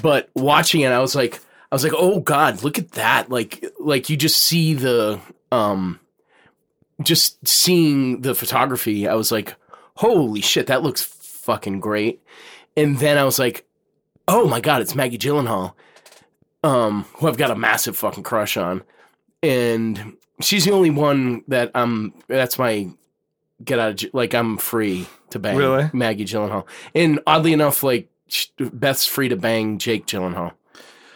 but watching it, I was like, I was like, oh god, look at that! Like, like you just see the, um, just seeing the photography. I was like, holy shit, that looks fucking great. And then I was like, oh my god, it's Maggie Gyllenhaal, um, who I've got a massive fucking crush on, and she's the only one that I'm. That's my get out of like I'm free to bang Really? Maggie Gyllenhaal. And oddly enough, like Beth's free to bang Jake Gyllenhaal.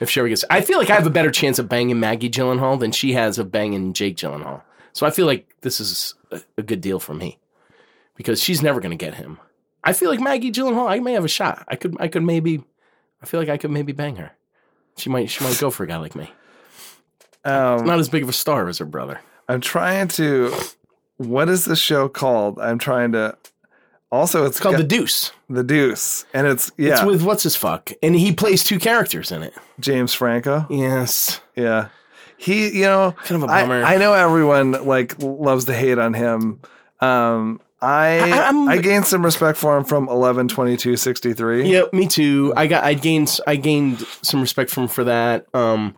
If Sherry gets, I feel like I have a better chance of banging Maggie Gyllenhaal than she has of banging Jake Gyllenhaal. So I feel like this is a, good deal for me because she's never going to get him. I feel like Maggie Gyllenhaal, I may have a shot. I could, I could maybe, I feel like I could maybe bang her. She might, she might go for a guy like me. um Not as big of a star as her brother. i'm trying to what is the show called i'm trying to also it's It's called got- The Deuce. the deuce and it's yeah It's with what's his fuck, and he plays two characters in it. james franco Yes, Yeah. He, you know, kind of a bummer. I know everyone like loves to hate on him. Um, I I- I'm- I gained some respect for him from eleven twenty two sixty three. Yep, me too. I got I gained I gained some respect from him for that. Um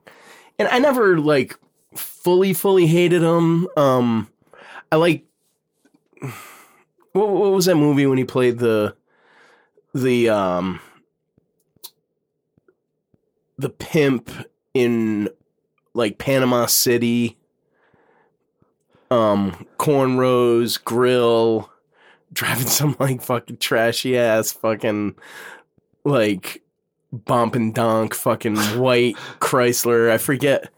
and I never like fully fully hated him. Um I like what, what was that movie when he played the the um the pimp in like Panama City um cornrows grill driving some like fucking trashy ass fucking like bump and dunk fucking white Chrysler. I forget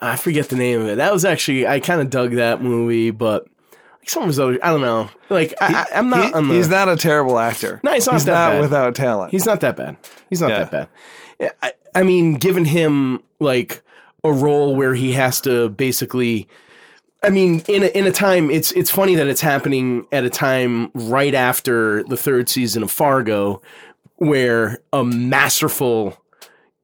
I forget the name of it. That was actually I kind of dug that movie, but some of his other I don't know. Like I, I'm not He- the, he's not a terrible actor. No, he's not He's that not bad. without talent. He's not that bad. He's not Yeah. that bad. I, I mean, given him like a role where he has to basically, I mean, in a, in a time, it's it's funny that it's happening at a time right after the third season of Fargo, where a masterful,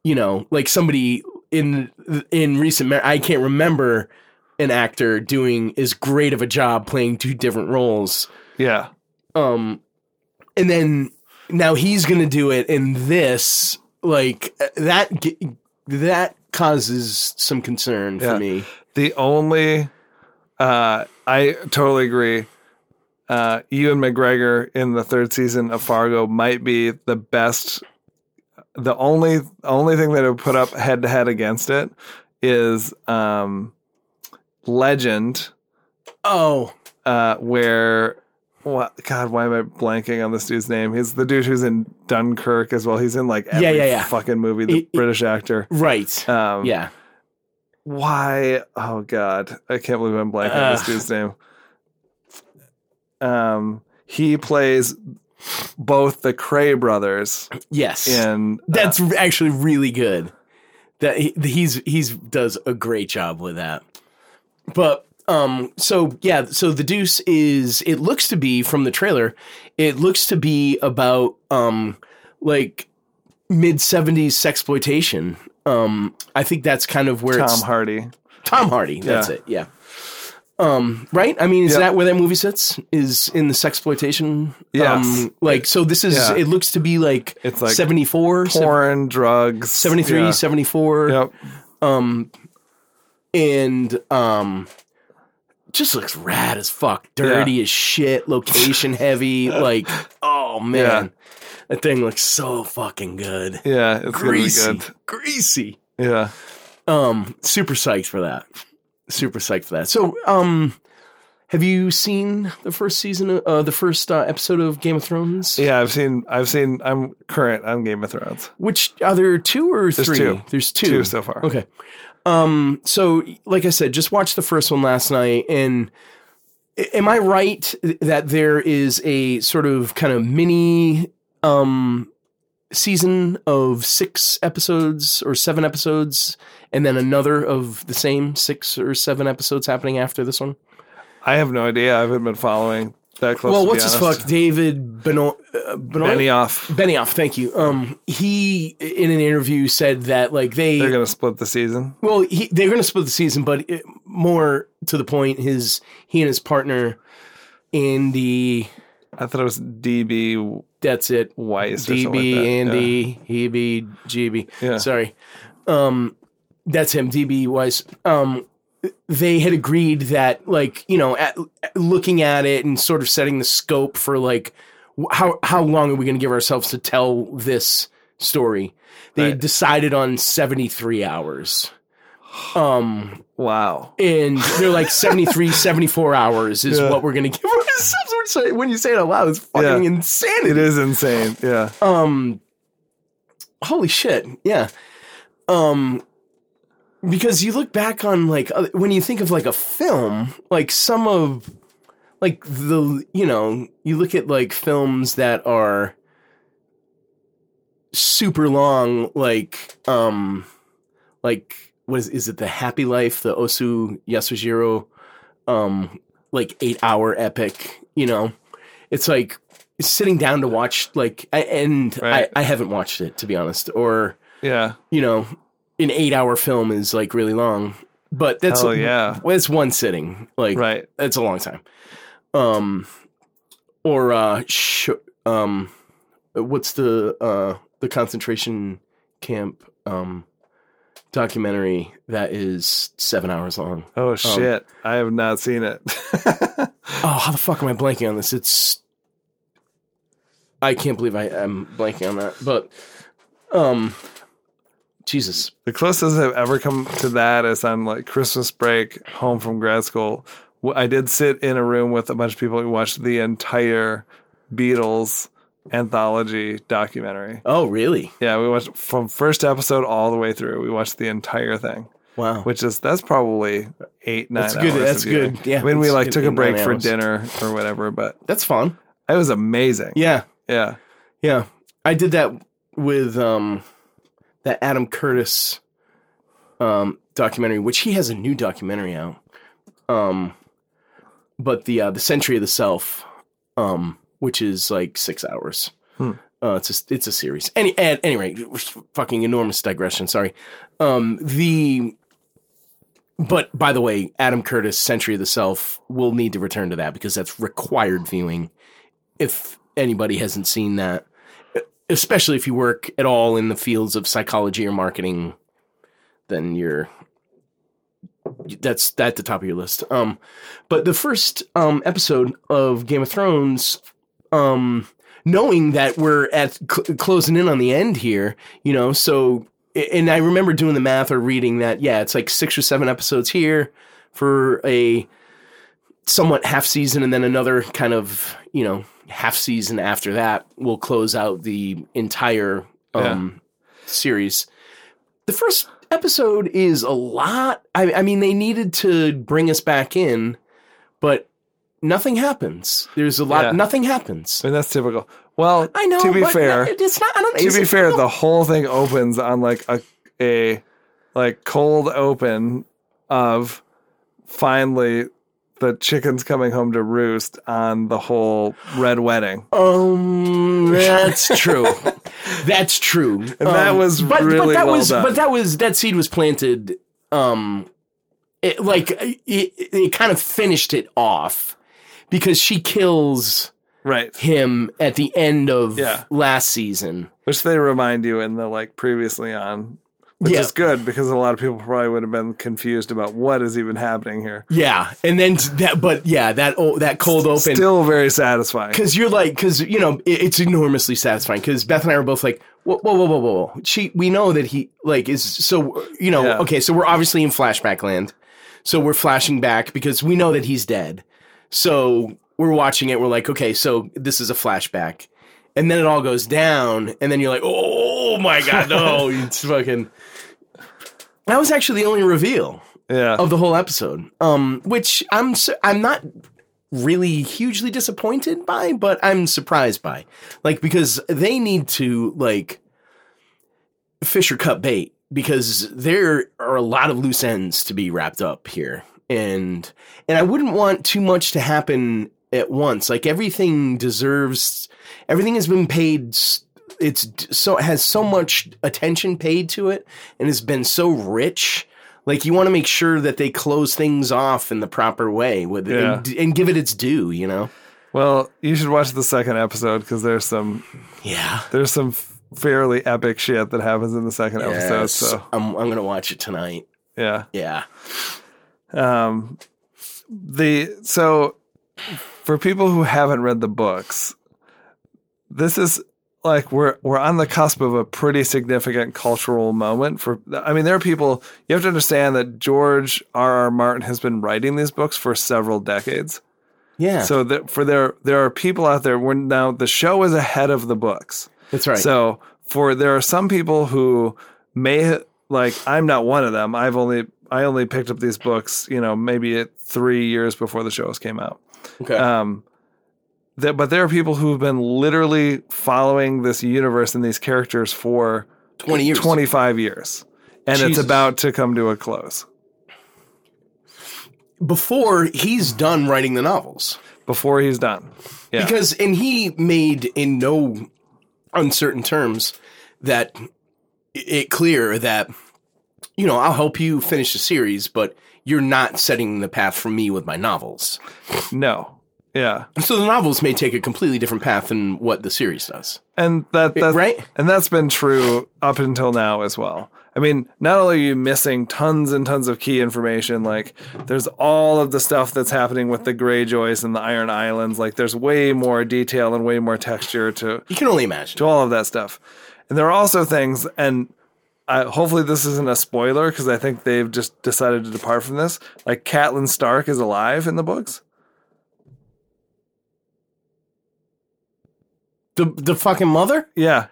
you know, like somebody in in recent, I can't remember an actor doing as great of a job playing two different roles yeah. um and then now he's gonna do it in this like that that causes some concern Yeah. for me The only uh I totally agree. uh, Ewan McGregor in the third season of Fargo might be the best. The only only thing that would put up head to head against it is um, Legend, Oh, uh, where what God, why am I blanking on this dude's name? He's the dude who's in Dunkirk as well. He's in like every Yeah, yeah, yeah. fucking movie. The It- it- British actor. right. Um, yeah. Why? Oh God, I can't believe I'm blanking on this dude's name. Um, he plays both the Kray brothers Yes. and uh, That's actually really good. That he, he's he's does a great job with that. But um so yeah, so the deuce is it looks to be from the trailer, it looks to be about um like mid 70s sexploitation. Um I think that's kind of where Tom Hardy. Tom Hardy, that's Yeah. it. Yeah. Um right? I mean, is Yep. that where that movie sits? Is in the sexploitation? Yes. Um like so this is Yeah. it looks to be like It's like 74 Porn, drugs, 73 yeah. 74 Yep. um and um just looks rad as fuck dirty as shit location heavy like oh man Yeah. that thing looks so fucking good Yeah, it's greasy good. greasy Yeah. um super psyched for that super psyched for that so um have you seen the first season of uh, the first uh, episode of game of thrones Yeah, I've seen. I've seen. I'm current on Game of Thrones. which are there two or There's three two. there's two Two so far. Okay. Um, so like I said, just watched the first one last night and am I right that there is a sort of kind of mini um season of 6 episodes or 7 episodes and then another of the same 6 or 7 episodes happening after this one? I have no idea. I haven't been following that close. well, what's his fuck David Beno- uh, Benoit? Benioff. Benioff, thank you. Um he in an interview said that like they They're gonna split the season. Well, he, they're going to split the season, but it, more to the point, his he and his partner, Andy, I thought it was DB that's it, Weiss DB, like. Andy, Hebe, GB. Yeah. Sorry, um, that's him, DB Weiss. Um, they had agreed that, like, you know, at, looking at it and sort of setting the scope for like how how long are we going to give ourselves to tell this story? They Right. decided on seventy three hours. Um, Wow. and they're like 73 74 hours is Yeah. what we're gonna give ourselves when you say it out loud it's fucking Yeah. insanity It is insane. Yeah. um holy shit yeah um because you look back on like when you think of like a film like some of like the you know you look at like films that are super long like um like what is is it the happy life the Ozu Yasujiro um like 8 hour epic you know it's like sitting down to watch like I, and Right. I, I haven't watched it to be honest or Yeah. you know an eight hour film is like really long but that's Hell yeah. it's one sitting like Right. that's a long time um or uh sh- um what's the uh the concentration camp um documentary that is seven hours long Oh shit. I have not seen it. Oh, how the fuck am I blanking on this? It's I can't believe I am blanking on that. But um Jesus. the closest I've ever come to that is on like Christmas break, home from grad school. I did sit in a room with a bunch of people who watched the entire Beatles anthology documentary. Oh, really? Yeah, we watched from first episode all the way through. We watched the entire thing, Wow. which is that's probably eight nine. That's good- hours that's good. Yeah, I mean, we like took a break for hours. dinner or whatever, but That's fun. it was amazing. Yeah. yeah. Yeah. I did that with um that Adam Curtis um documentary, which he has a new documentary out. Um but the uh the Century of the Self, um, which is like six hours. Hmm. Uh, it's a it's a series. Any at any rate, fucking enormous digression. Sorry. Um, the but by the way, Adam Curtis, Century of the Self, will need to return to that because that's required viewing. If anybody hasn't seen that, especially if you work at all in the fields of psychology or marketing, then you're that's at the top of your list. Um, but the first um episode of Game of Thrones, um, knowing that we're at cl- closing in on the end here, you know, so and I remember doing the math or reading that yeah, it's like six or seven episodes here for a somewhat half season, and then another kind of you know half season after that will close out the entire um series. The first episode is a lot. I, I mean, they needed to bring us back in, but nothing happens. There's a lot. Yeah. Nothing happens. I mean, that's typical. Well, I know. To be fair, it's not. I don't. to be fair, the whole thing opens on like a a like cold open of finally the chickens coming home to roost on the whole red wedding. Um, that's true. that's true. And that was but, really but that well was, done. But that was that seed was planted. Um, it, like it, it kind of finished it off because she kills Right. him at the end of Yeah. last season. Which they remind you in the like previously on. Which Yeah. is good because a lot of people probably would have been confused about what is even happening here. Yeah, and then that, but yeah, that oh, that cold open. Still very satisfying. Because you're like, because you know, it, it's enormously satisfying. Because Beth and I were both like, whoa, whoa, whoa, whoa, whoa. She, we know that he like is so you know. Yeah. Okay, so we're obviously in flashback land. So we're flashing back because we know that he's dead. So we're watching it. We're like, okay, so this is a flashback, and then it all goes down, and then you're like, oh my god, no, it's fucking. That was actually the only reveal Yeah. of the whole episode. Um, which I'm su- I'm not really hugely disappointed by, but I'm surprised by. Like because they need to like fish or cut bait because there are a lot of loose ends to be wrapped up here. And and I wouldn't want too much to happen at once. Like everything deserves everything has been paid s- it's so has so much attention paid to it and has been so rich like you want to make sure that they close things off in the proper way with Yeah. and, and give it its due you know Well, you should watch the second episode because there's some yeah there's some fairly epic shit that happens in the second episode. So I'm, I'm gonna watch it tonight yeah. yeah Um, the so for people who haven't read the books, this is like we're we're on the cusp of a pretty significant cultural moment. For I mean, there are people you have to understand that George R. R. Martin has been writing these books for several decades. yeah So that for there there are people out there where now the show is ahead of the books. that's right So for there are some people who may like I'm not one of them. I've only I only picked up these books, you know, maybe three years before the shows came out. okay Um, that, but there are people who've been literally following this universe and these characters for 20 years. 25 years, and it's about to come to a close. Before he's done writing the novels. Before he's done. Yeah, because and he made in no uncertain terms that it clear that you know I'll help you finish the series, but you're not setting the path for me with my novels. no, yeah, So the novels may take a completely different path than what the series does, and that that's right? And that's been true up until now as well. I mean, not only are you missing tons and tons of key information, like there's all of the stuff that's happening with the Greyjoys and the Iron Islands. Like there's way more detail and way more texture to You can only imagine. to all of that stuff. And there are also things, and I, hopefully this isn't a spoiler because I think they've just decided to depart from this. Like Catelyn Stark is alive in the books. The the fucking mother, Yeah,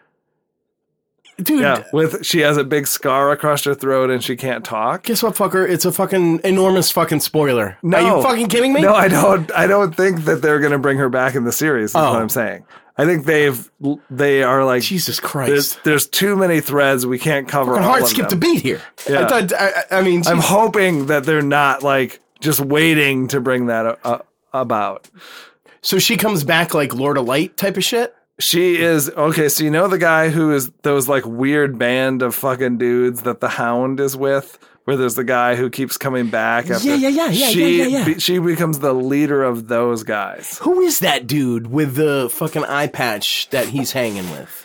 dude. yeah. With she has a big scar across her throat and she can't talk. Guess what, fucker? It's a fucking enormous fucking spoiler. No. Are you fucking kidding me? No, I don't. I don't think that they're going to bring her back in the series. Is Oh. what I'm saying. I think they've they are like Jesus Christ. there's too many threads. We can't cover Fucking all hard of skipped a them. beat here. Yeah. I thought. I, I I mean, I'm hoping that they're not like just waiting to bring that uh, about. so she comes back like Lord of Light type of shit. She is okay. So you know the guy who is those like weird band of fucking dudes that the Hound is with, where there's the guy who keeps coming back. After, Yeah, yeah, yeah, yeah, She yeah, yeah, yeah. be- she becomes the leader of those guys. Who is that dude with the fucking eye patch that he's hanging with?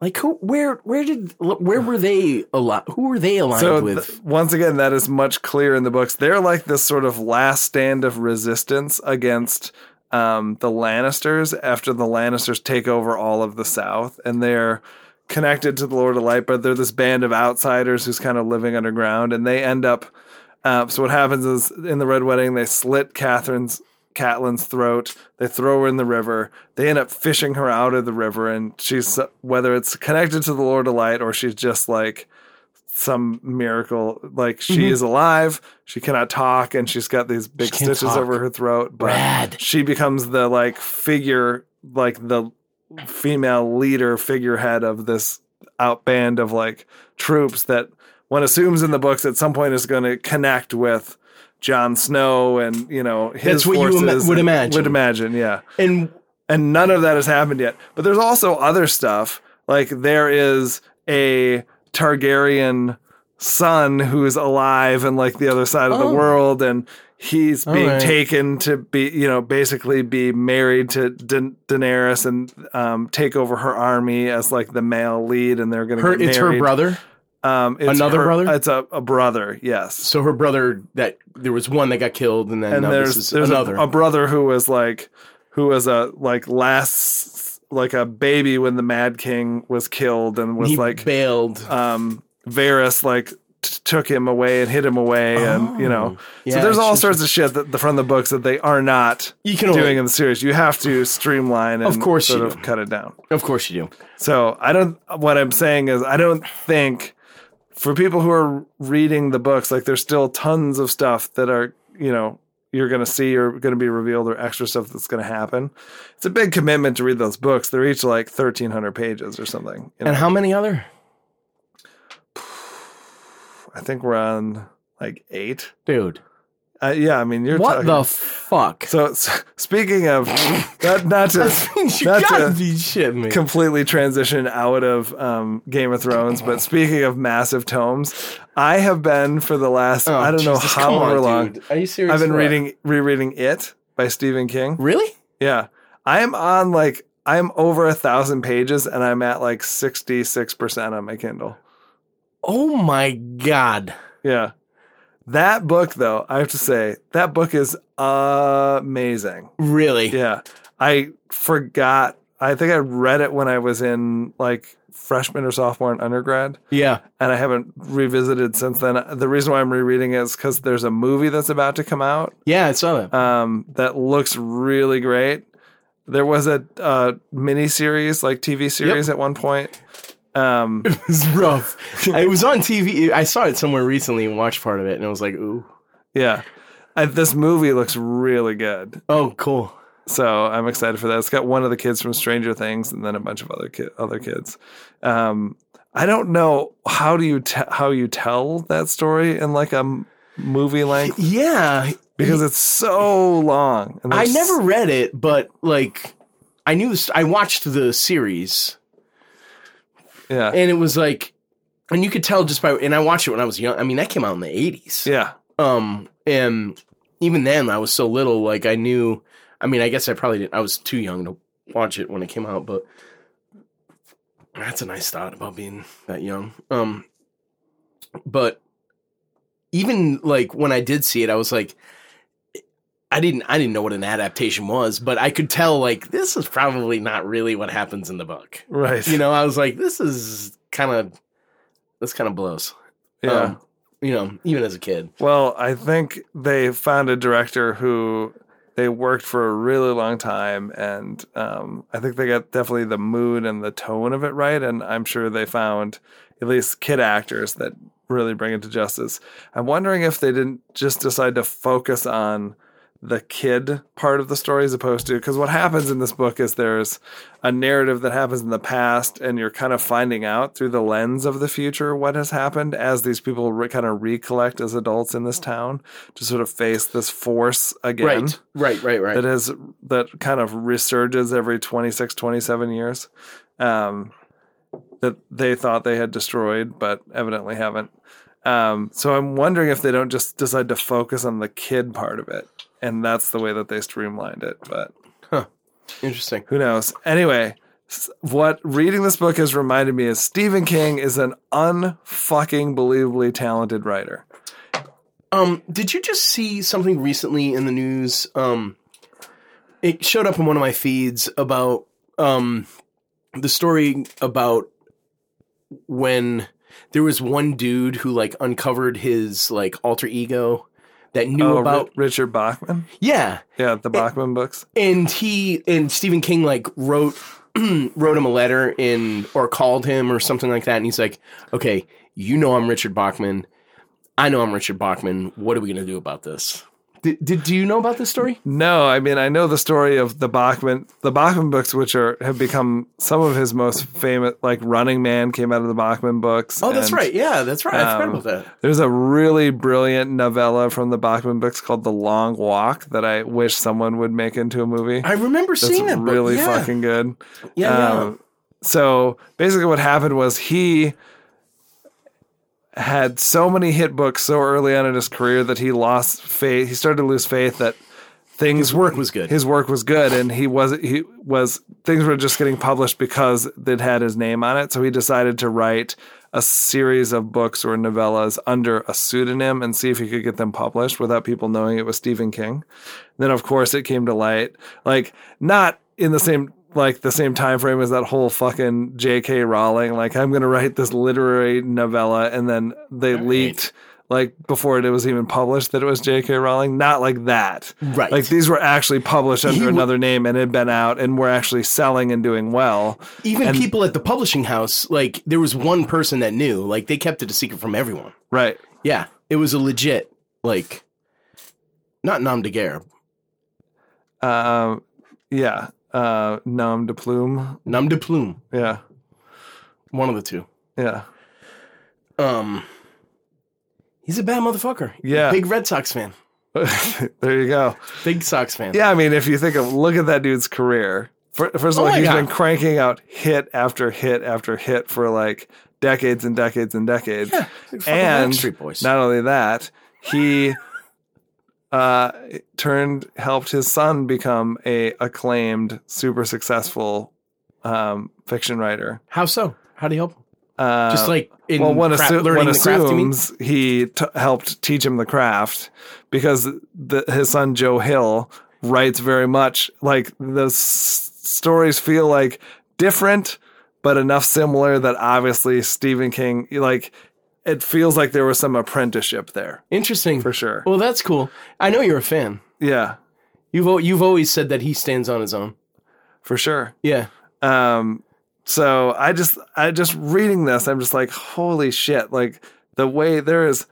Like who? Where? Where did? Where were they aligned? Who were they aligned So with? th- once again, that is much clearer in the books. They're like this sort of last stand of resistance against um, the Lannisters after the Lannisters take over all of the South, and they're connected to the Lord of Light, but they're this band of outsiders who's kind of living underground, and they end up. Uh, so what happens is in the Red Wedding, they slit Catherine's Catelyn's throat. They throw her in the river. They end up fishing her out of the river, and she's whether it's connected to the Lord of Light or she's just like some miracle. Like she is alive, she cannot talk, and she's got these big Mm-hmm. stitches talk. over her throat. But Rad. she becomes the like figure, like the female leader, figurehead of this out band of like troops that one assumes in the books at some point is going to connect with Jon Snow and you know his That's what you ima- forces would imagine. Would imagine, yeah And and none of that has happened yet. But there's also other stuff. Like there is a Targaryen son who is alive and like the other side of the Oh. world, and he's All being right. taken to be, you know, basically be married to Da- Daenerys and um, take over her army as like the male lead, and they're going to it's her brother. Um, it's Another her- brother? It's a, a brother. Yes. So her brother that there was one that got killed, and then and there's there's another. A, a brother who was like who was a like last like a baby when the Mad King was killed and was he like bailed. um Varys like t- took him away and hid him away and you know Oh, yeah, so there's all sorts of shit that the, from the books that they are not You can only- doing in the series. You have to streamline and Of course sort you of do. cut it down. Of course you do. So I don't. What I'm saying is, I don't think for people who are reading the books, like there's still tons of stuff that are you know you're going to see or going to be revealed or extra stuff that's going to happen. It's a big commitment to read those books. They're each like 1,300 pages or something. you know? And how many other? I think we're on like eight. Dude, Uh, yeah, I mean you're what talking. the fuck? so s- speaking of not not to you not gotta to- be shitting me. completely transition out of um, Game of Thrones. But speaking of massive tomes, I have been for the last Oh, I don't know Jesus, how come on, long. dude. Are you serious? I've been What? reading rereading It by Stephen King. Really? Yeah, I am on like I'm over a thousand pages, and I'm at like sixty six percent on my Kindle. Oh my god. Yeah. That book, though, I have to say, that book is amazing. Really? Yeah. I forgot. I think I read it when I was in like freshman or sophomore in undergrad, Yeah. and I haven't revisited since then. The reason why I'm rereading it is because there's a movie that's about to come out Yeah, I saw that. um, that looks really great. There was a uh, mini series, like TV series at one point. Um, It was rough. it was on TV. I saw it somewhere recently and watched part of it, and I was like, ooh. yeah. I, this movie looks really good. Oh, cool. So I'm excited for that. It's got one of the kids from Stranger Things and then a bunch of other ki- other kids. Um, I don't know how do you te- how you tell that story in like a m- movie length Yeah. because it's so long. I never read it, but like, I knew. I watched the series, yeah and it was like, and you could tell just by, and I watched it when I was young. I mean, that came out in the 80s. yeah Um, and even then, I was so little. Like, I knew. I mean, I guess I probably didn't. I was too young to watch it when it came out, but that's a nice thought about being that young. Um, but even like when I did see it, I was like, I didn't, I didn't know what an adaptation was, but I could tell like this is probably not really what happens in the book. right You know, I was like, this is kind of, this kind of blows. yeah. Um, you know, even as a kid. Well, I think they found a director who they worked for a really long time, and um, I think they got definitely the mood and the tone of it right. And I'm sure they found at least kid actors that really bring it to justice. I'm wondering if they didn't just decide to focus on the kid part of the story as opposed to because what happens in this book is there's a narrative that happens in the past and you're kind of finding out through the lens of the future what has happened as these people re- kind of recollect as adults in this town to sort of face this force again Right, right, right, right. that is that kind of resurges every 26 27 years um, that they thought they had destroyed but evidently haven't um, so i'm wondering if they don't just decide to focus on the kid part of it and that's the way that they streamlined it but Interesting. who knows anyway what reading this book has reminded me is Stephen King is an unfucking believably talented writer. Um, did you just see something recently in the news? Um, it showed up in one of my feeds about um the story about when there was one dude who like uncovered his like alter ego that knew Oh, about Richard Bachman. yeah Yeah, the Bachman books. and he and Stephen King like wrote wrote him a letter in or called him or something like that and he's like okay you know I'm Richard Bachman I know I'm Richard Bachman what are we going to do about this did, did do you know about this story No, I mean I know the story of the Bachman, the Bachman books, which are have become some of his most famous. Like Running Man came out of the Bachman books. oh that's right yeah that's right I forgot um, about that There's a really brilliant novella from the Bachman books called The Long Walk that I wish someone would make into a movie. I remember That's seeing that book. really yeah. fucking good. yeah, yeah. Um, so basically, what happened was he had so many hit books so early on in his career that he lost faith. He started to lose faith that things His work was good. His work was good, and he was he was things were just getting published because it had his name on it. So he decided to write a series of books or novellas under a pseudonym and see if he could get them published without people knowing it was Stephen King. Then of course it came to light, like not in the same like the same time frame as that whole fucking J.K. Rowling. Like I'm gonna write this literary novella, and then they leaked like before it was even published that it was J.K. Rowling. Not like that. Right. Like these were actually published under He w- another name and had been out and were actually selling and doing well. Even and- people at the publishing house, like there was one person that knew. Like they kept it a secret from everyone. Right. Yeah, it was a legit like not nom de guerre, Um. Yeah. Uh. Nom de plume. nom de plume, Yeah. one of the two. Yeah. Um, he's a bad motherfucker. Yeah. big Red Sox fan, there you go. big Sox fan. Yeah, I mean, if you think of look at that dude's career. First of Oh all, my he's God. been cranking out hit after hit after hit for like decades and decades and decades. Yeah, like and Backstreet Boys. not only that, he uh, turned helped his son become a acclaimed, super successful um, fiction writer. How so? How do you help? Uh, Just like in well, one, cra- assu- learning one the craft. Assumes he t- helped teach him the craft because the, his son Joe Hill writes very much like the s- stories feel like different, but enough similar that obviously Stephen King like it feels like there was some apprenticeship there Interesting. for sure. Well, that's cool. I know you're a fan. Yeah, You've al- you've always said that he stands on his own. for sure. Yeah. Um, so I just, I just reading this, I'm just like, holy shit! Like the way there is,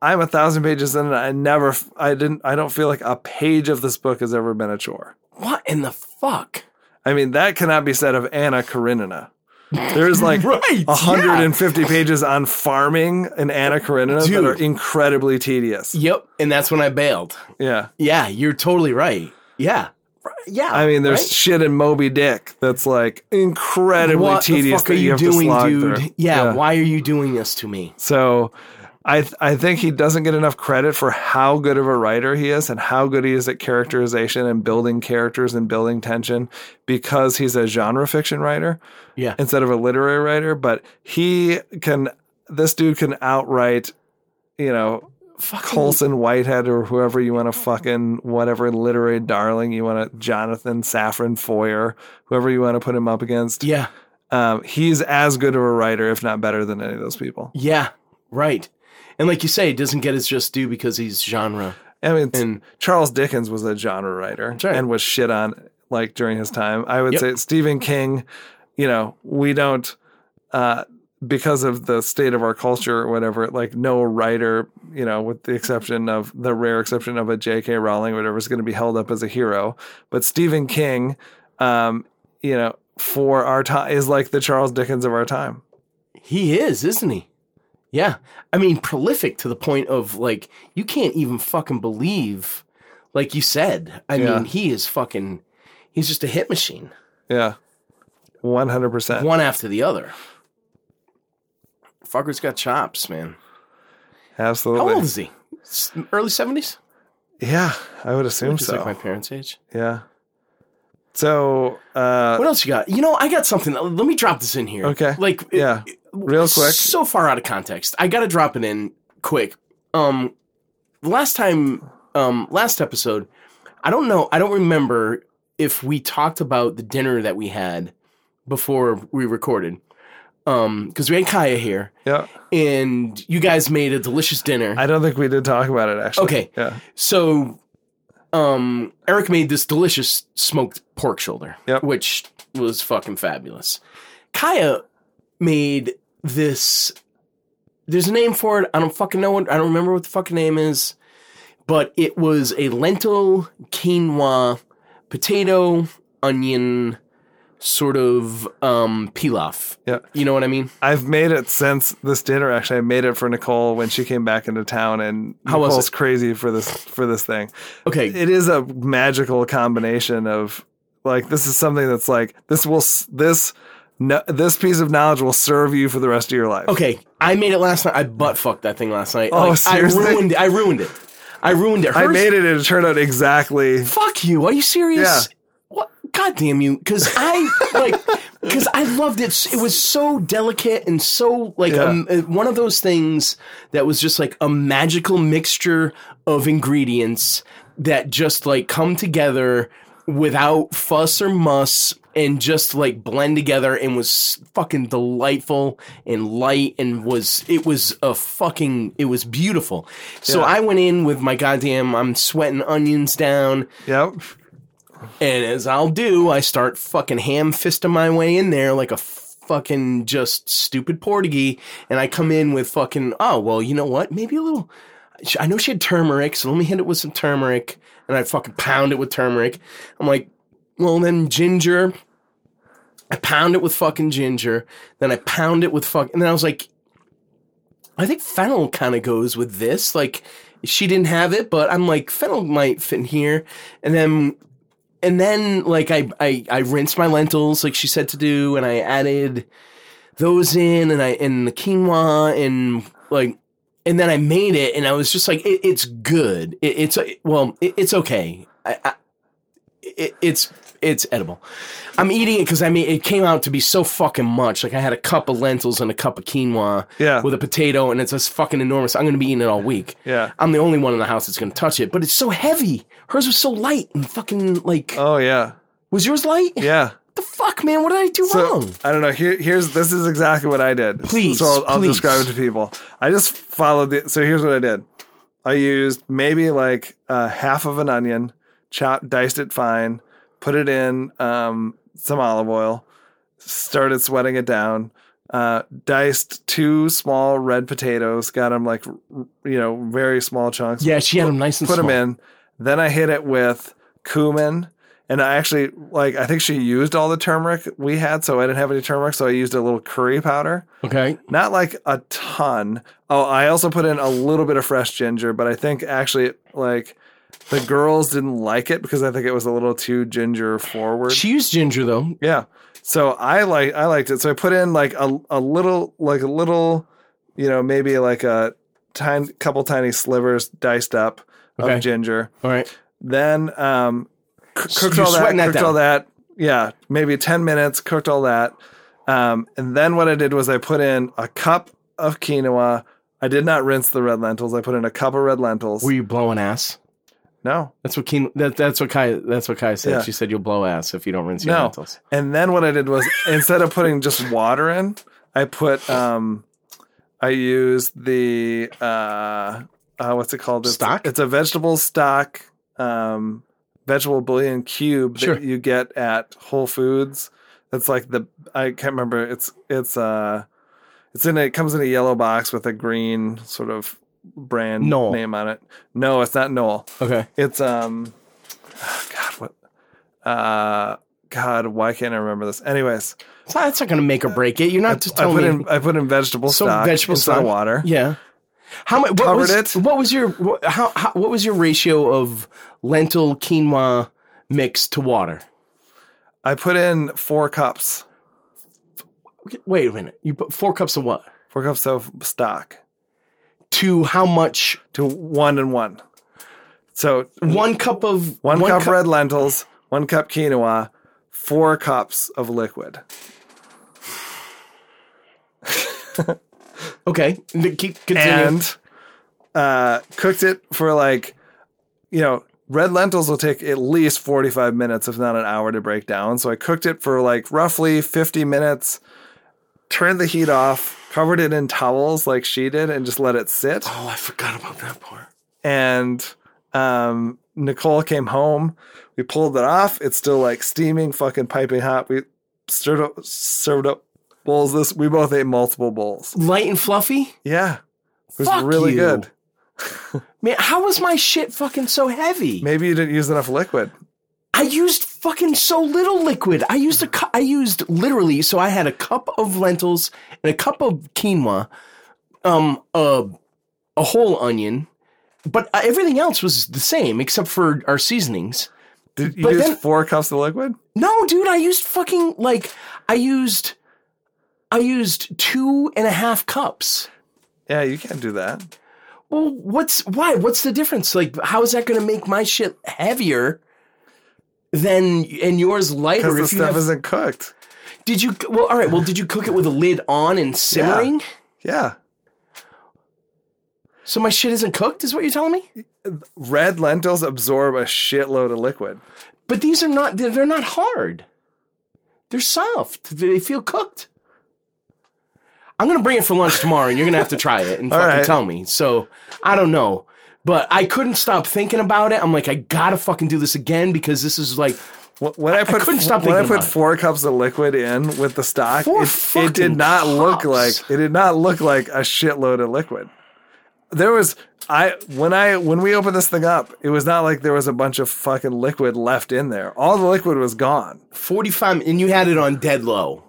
I'm a thousand pages in, and I never, I didn't, I don't feel like a page of this book has ever been a chore. What in the fuck? I mean, that cannot be said of Anna Karenina. There's like Right, 150 pages on farming in Anna Karenina that are incredibly tedious. Yep. And that's when I bailed. Yeah. Yeah, you're totally right. Yeah. Yeah. I mean, there's right? shit in Moby Dick that's like incredibly tedious. what the tedious fuck are that you you have to doing, slog dude? through. Yeah, why are you doing this to me? So I th- I think he doesn't get enough credit for how good of a writer he is and how good he is at characterization and building characters and building tension because he's a genre fiction writer Yeah. instead of a literary writer. But he can, this dude can outright, you know, Colson Whitehead or whoever you want to fucking whatever literary darling you want to Jonathan Safran Foer, whoever you want to put him up against. Yeah. Um, he's as good of a writer, if not better than any of those people. Yeah. Right. And like you say, it doesn't get his just due because he's genre. I mean, And- Charles Dickens was a genre writer right. and was shit on like during his time. I would Yep. say Stephen King, you know, we don't, uh, because of the state of our culture or whatever, like no writer, you know, with the exception of the rare exception of a J.K. Rowling, or whatever, is going to be held up as a hero. But Stephen King, um, you know, for our time is like the Charles Dickens of our time. He is, isn't he? Yeah. I mean, prolific to the point of like, you can't even fucking believe, like you said. I Yeah. mean, he is fucking, he's just a hit machine, Yeah. 100%. one after the other. Fucker's got chops, man. Absolutely. How old is he? Early 70s? Yeah, I would assume so. like my parents' age. yeah. So, uh, What else you got? You know, I got something. Let me drop this in here. Okay. Like, it- yeah, real quick. So far out of context. I got to drop it in quick. Um, last time, um, last episode, I don't know. I don't remember if we talked about the dinner that we had before we recorded. Um, because we had Kaya here, Yeah. and you guys made a delicious dinner. I don't think we did talk about it actually. Okay. Yeah. So, um, Eric made this delicious smoked pork shoulder, Yep. which was fucking fabulous. Kaya made this. There's a name for it. I don't fucking know what. I don't remember what the fucking name is, but it was a lentil quinoa potato onion sort of um pilaf. Yeah. You know what I mean? I've made it since this dinner. Actually, I made it for Nicole when she came back into town, and How was Nicole's it? crazy for this for this thing. Okay. It is a magical combination of like this is something that's like this will this no, this piece of knowledge will serve you for the rest of your life. Okay, I made it last night. I butt fucked that thing last night. Oh, Like, seriously? I ruined it. I ruined it. I ruined it. I made it and it turned out exactly. Fuck you. Are you serious? Yeah. God damn you. Because I, like, because I loved it. It was so delicate and so, like, Yeah. um, uh, one of those things that was just like a magical mixture of ingredients that just, like, come together without fuss or muss and just like blend together and was fucking delightful and light and was it was a fucking it was beautiful. So Yeah. I went in with my goddamn I'm sweating onions down Yep. And as I'll do, I start fucking ham fisting my way in there like a fucking just stupid Portuguese. And I come in with fucking, oh, well, you know what? Maybe a little. I know she had turmeric, so let me hit it with some turmeric. And I fucking pound it with turmeric. I'm like, well, then ginger. I pound it with fucking ginger. Then I pound it with fuck. And then I was like, I think fennel kind of goes with this. Like, she didn't have it, but I'm like, fennel might fit in here. And then and then like I, I I rinsed my lentils like she said to do, and I added those in, and I and the quinoa, and like, and then I made it, and I was just like, it, it's good. It, it's well, it, it's okay. I, I, it, it's it's edible. I'm eating it because I mean it came out to be so fucking much. Like I had a cup of lentils and a cup of quinoa Yeah. with a potato, and it's just fucking enormous. I'm gonna be eating it all week. Yeah. I'm the only one in the house that's gonna touch it, but it's so heavy. Hers was so light and fucking like. Oh yeah. Was yours light? Yeah. The fuck, man? What did I do So wrong? I don't know. Here, here's this is exactly what I did. Please, so I'll, I'll please. describe it to people. I just followed the. So here's what I did. I used maybe like uh, half of an onion, chopped, diced it fine, put it in um, some olive oil, started sweating it down. Uh, diced two small red potatoes, got them like you know very small chunks. Yeah, she had them nice and put them in. Then I hit it with cumin, and I actually like. I think she used all the turmeric we had, so I didn't have any turmeric, so I used a little curry powder. Okay. Not like a ton. Oh, I also put in a little bit of fresh ginger, but I think actually like the girls didn't like it because I think it was a little too ginger forward. She used ginger though. Yeah. So I like I liked it. So I put in like a a little like a little, you know, maybe like a tiny couple tiny slivers diced up Okay. of ginger. All right. Then um c- So cooked you're all that, that cooked down. all that. Yeah, maybe 10 minutes, cooked all that. Um and then what I did was I put in a cup of quinoa. I did not rinse the red lentils. I put in a cup of red lentils. Were you blowing ass? No. That's what Keen. That, that's what Kai. That's what Kai said. Yeah. She said you'll blow ass if you don't rinse your No. lentils. And then what I did was instead of putting just water in, I put um I used the uh, uh what's it called? It's, Stock? It's a vegetable stock um vegetable bouillon cube Sure. that you get at Whole Foods. It's like the I can't remember. It's it's uh it's in a, it comes in a yellow box with a green sort of brand Knorr. name on it. No, it's not Knorr. Okay. It's um, God, what? Uh, God, why can't I remember this? Anyways, So that's not going to make or break it. You're not just I telling put me. in I put in vegetable So stock vegetable instead stock. of water. Yeah. How much? What Covered was, it. What was your what, how, how? What was your ratio of lentil quinoa mix to water? I put in four cups, Wait a minute. You put four cups of what? four cups of stock To how much? to one and one. So One cup of one, cup cu- red lentils, one cup quinoa, four cups of liquid. Okay, keep continue. and uh, cooked it for like, you know, red lentils will take at least 45 minutes, if not an hour, to break down. So I cooked it for like roughly 50 minutes, turned the heat off, covered it in towels like she did, and just let it sit. oh, I forgot about that part. And um, Nicole came home. We pulled it off. It's still like steaming, fucking piping hot. We stirred up, served up bowls. This we both ate multiple bowls. Light and fluffy. Yeah, it was Fuck really you. good. Man, how was my shit fucking so heavy? Maybe you didn't use enough liquid. I used fucking so little liquid. I used a cu- I used literally so I had a cup of lentils and a cup of quinoa, um, a a whole onion, but uh, everything else was the same except for our seasonings. Did you But use then- four cups of liquid? No, dude, I used fucking like I used I used two and a half cups. Yeah, you can't do that. Well, what's why? What's the difference? Like, how is that going to make my shit heavier than and yours lighter? Because the stuff have, isn't cooked. did you? Well, all right. Well, did you cook it with a lid on and simmering? Yeah. So my shit isn't cooked, is what you're telling me? Red lentils absorb a shitload of liquid. But these are not. They're, they're not hard. They're soft. They feel cooked. I'm gonna bring it for lunch tomorrow, and you're gonna have to try it and fucking right. tell me. So I don't know, but I couldn't stop thinking about it. I'm like, I gotta fucking do this again because this is like Wh- When I put couldn't stop when I put about it. four cups of liquid in with the stock, it, it did not look like it did not look like a shitload of liquid. There was I when I when we opened this thing up, it was not like there was a bunch of fucking liquid left in there. All the liquid was gone. 45, and you had it on dead low.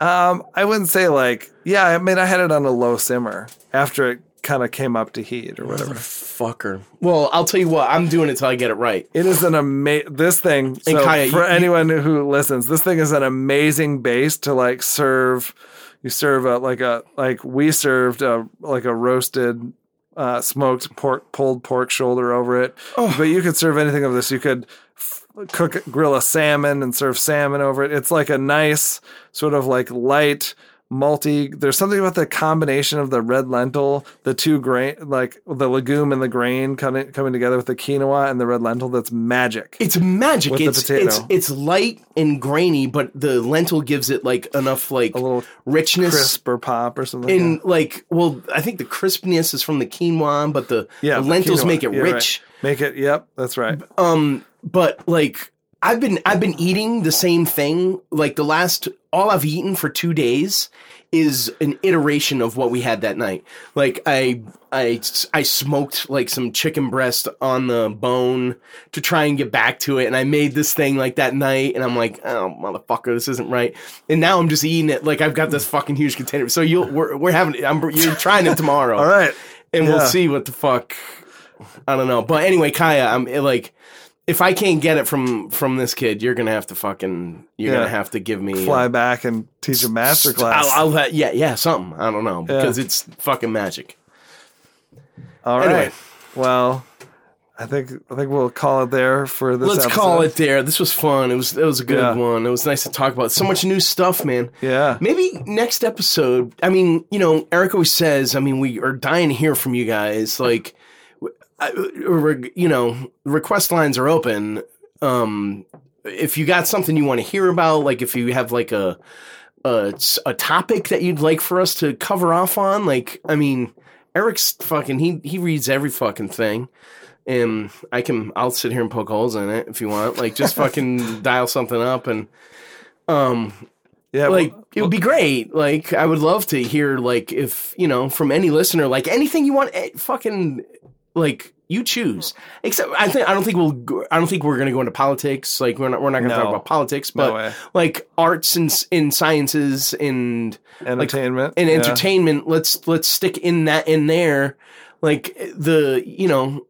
Um, I wouldn't say like yeah. I mean, I had it on a low simmer after it kind of came up to heat or whatever. Fucker. Well, I'll tell you what. I'm doing it till I get it right. It is an amazing this thing. So Kaya, for you- anyone who listens, this thing is an amazing base to like serve. You serve a like a like we served a like a roasted uh, smoked pork pulled pork shoulder over it. Oh. But you could serve anything of this. You could f- cook grill a salmon and serve salmon over it. It's like a nice sort of like light multi there's something about the combination of the red lentil the two grain like the legume and the grain coming coming together with the quinoa and the red lentil that's magic It's magic. The it's it's it's light and grainy, but the lentil gives it like enough like a little richness. crisp or pop or something And like, well, I think the crispness is from the quinoa, but the, yeah the lentils quinoa. make it Yeah, rich. right. make it yep that's right Um, but like, I've been I've been eating the same thing. Like the last, all I've eaten for two days is an iteration of what we had that night. Like I I I smoked like some chicken breast on the bone to try and get back to it, and I made this thing like that night, and I'm like, oh motherfucker, this isn't right. And now I'm just eating it like I've got this fucking huge container. So you'll we're we're having I'm you're trying it tomorrow all right and we'll see what the fuck. I don't know, but anyway, Kaya, I'm like, if I can't get it from from this kid, you're gonna have to fucking, you're Yeah. gonna have to give me fly back and teach a master class I'll, I'll yeah, yeah, something. I don't know because it's fucking magic. all right anyway. well i think i think we'll call it there for this Let's episode. call it there. This was fun. It was it was a good Yeah. one. It was nice to talk about so much new stuff, man. yeah Maybe next episode. I mean, you know, Eric always says. I mean, we are dying to hear from you guys. Like, you know, request lines are open. Um, if you got something you want to hear about, like if you have like a a, a topic that you'd like for us to cover off on, like, I mean, Eric's fucking he he reads every fucking thing. And I can I'll sit here and poke holes in it if you want. Like just fucking dial something up and um yeah like well, it would be great like i would love to hear like if you know from any listener like anything you want eh, fucking like you choose. Except i think i don't think we'll I don't think we're gonna go into politics like we're not we're not gonna talk about politics but way. like arts and in sciences and entertainment and yeah. entertainment let's let's stick in that in there. Like the you know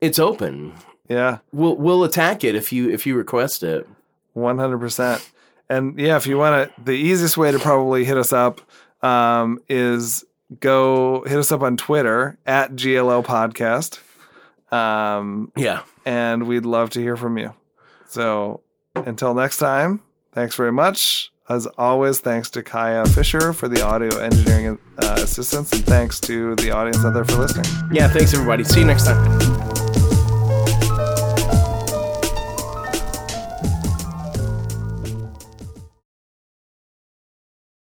it's open. Yeah. We'll we'll attack it if you if you request it. One hundred percent. And yeah, if you want to, the easiest way to probably hit us up um, is go hit us up on Twitter at GLL Podcast, um, yeah and we'd love to hear from you. So until next time, thanks very much. As always, thanks to Kaya Fisher for the audio engineering uh, assistance, and thanks to the audience out there for listening. Yeah, thanks everybody. See you next time.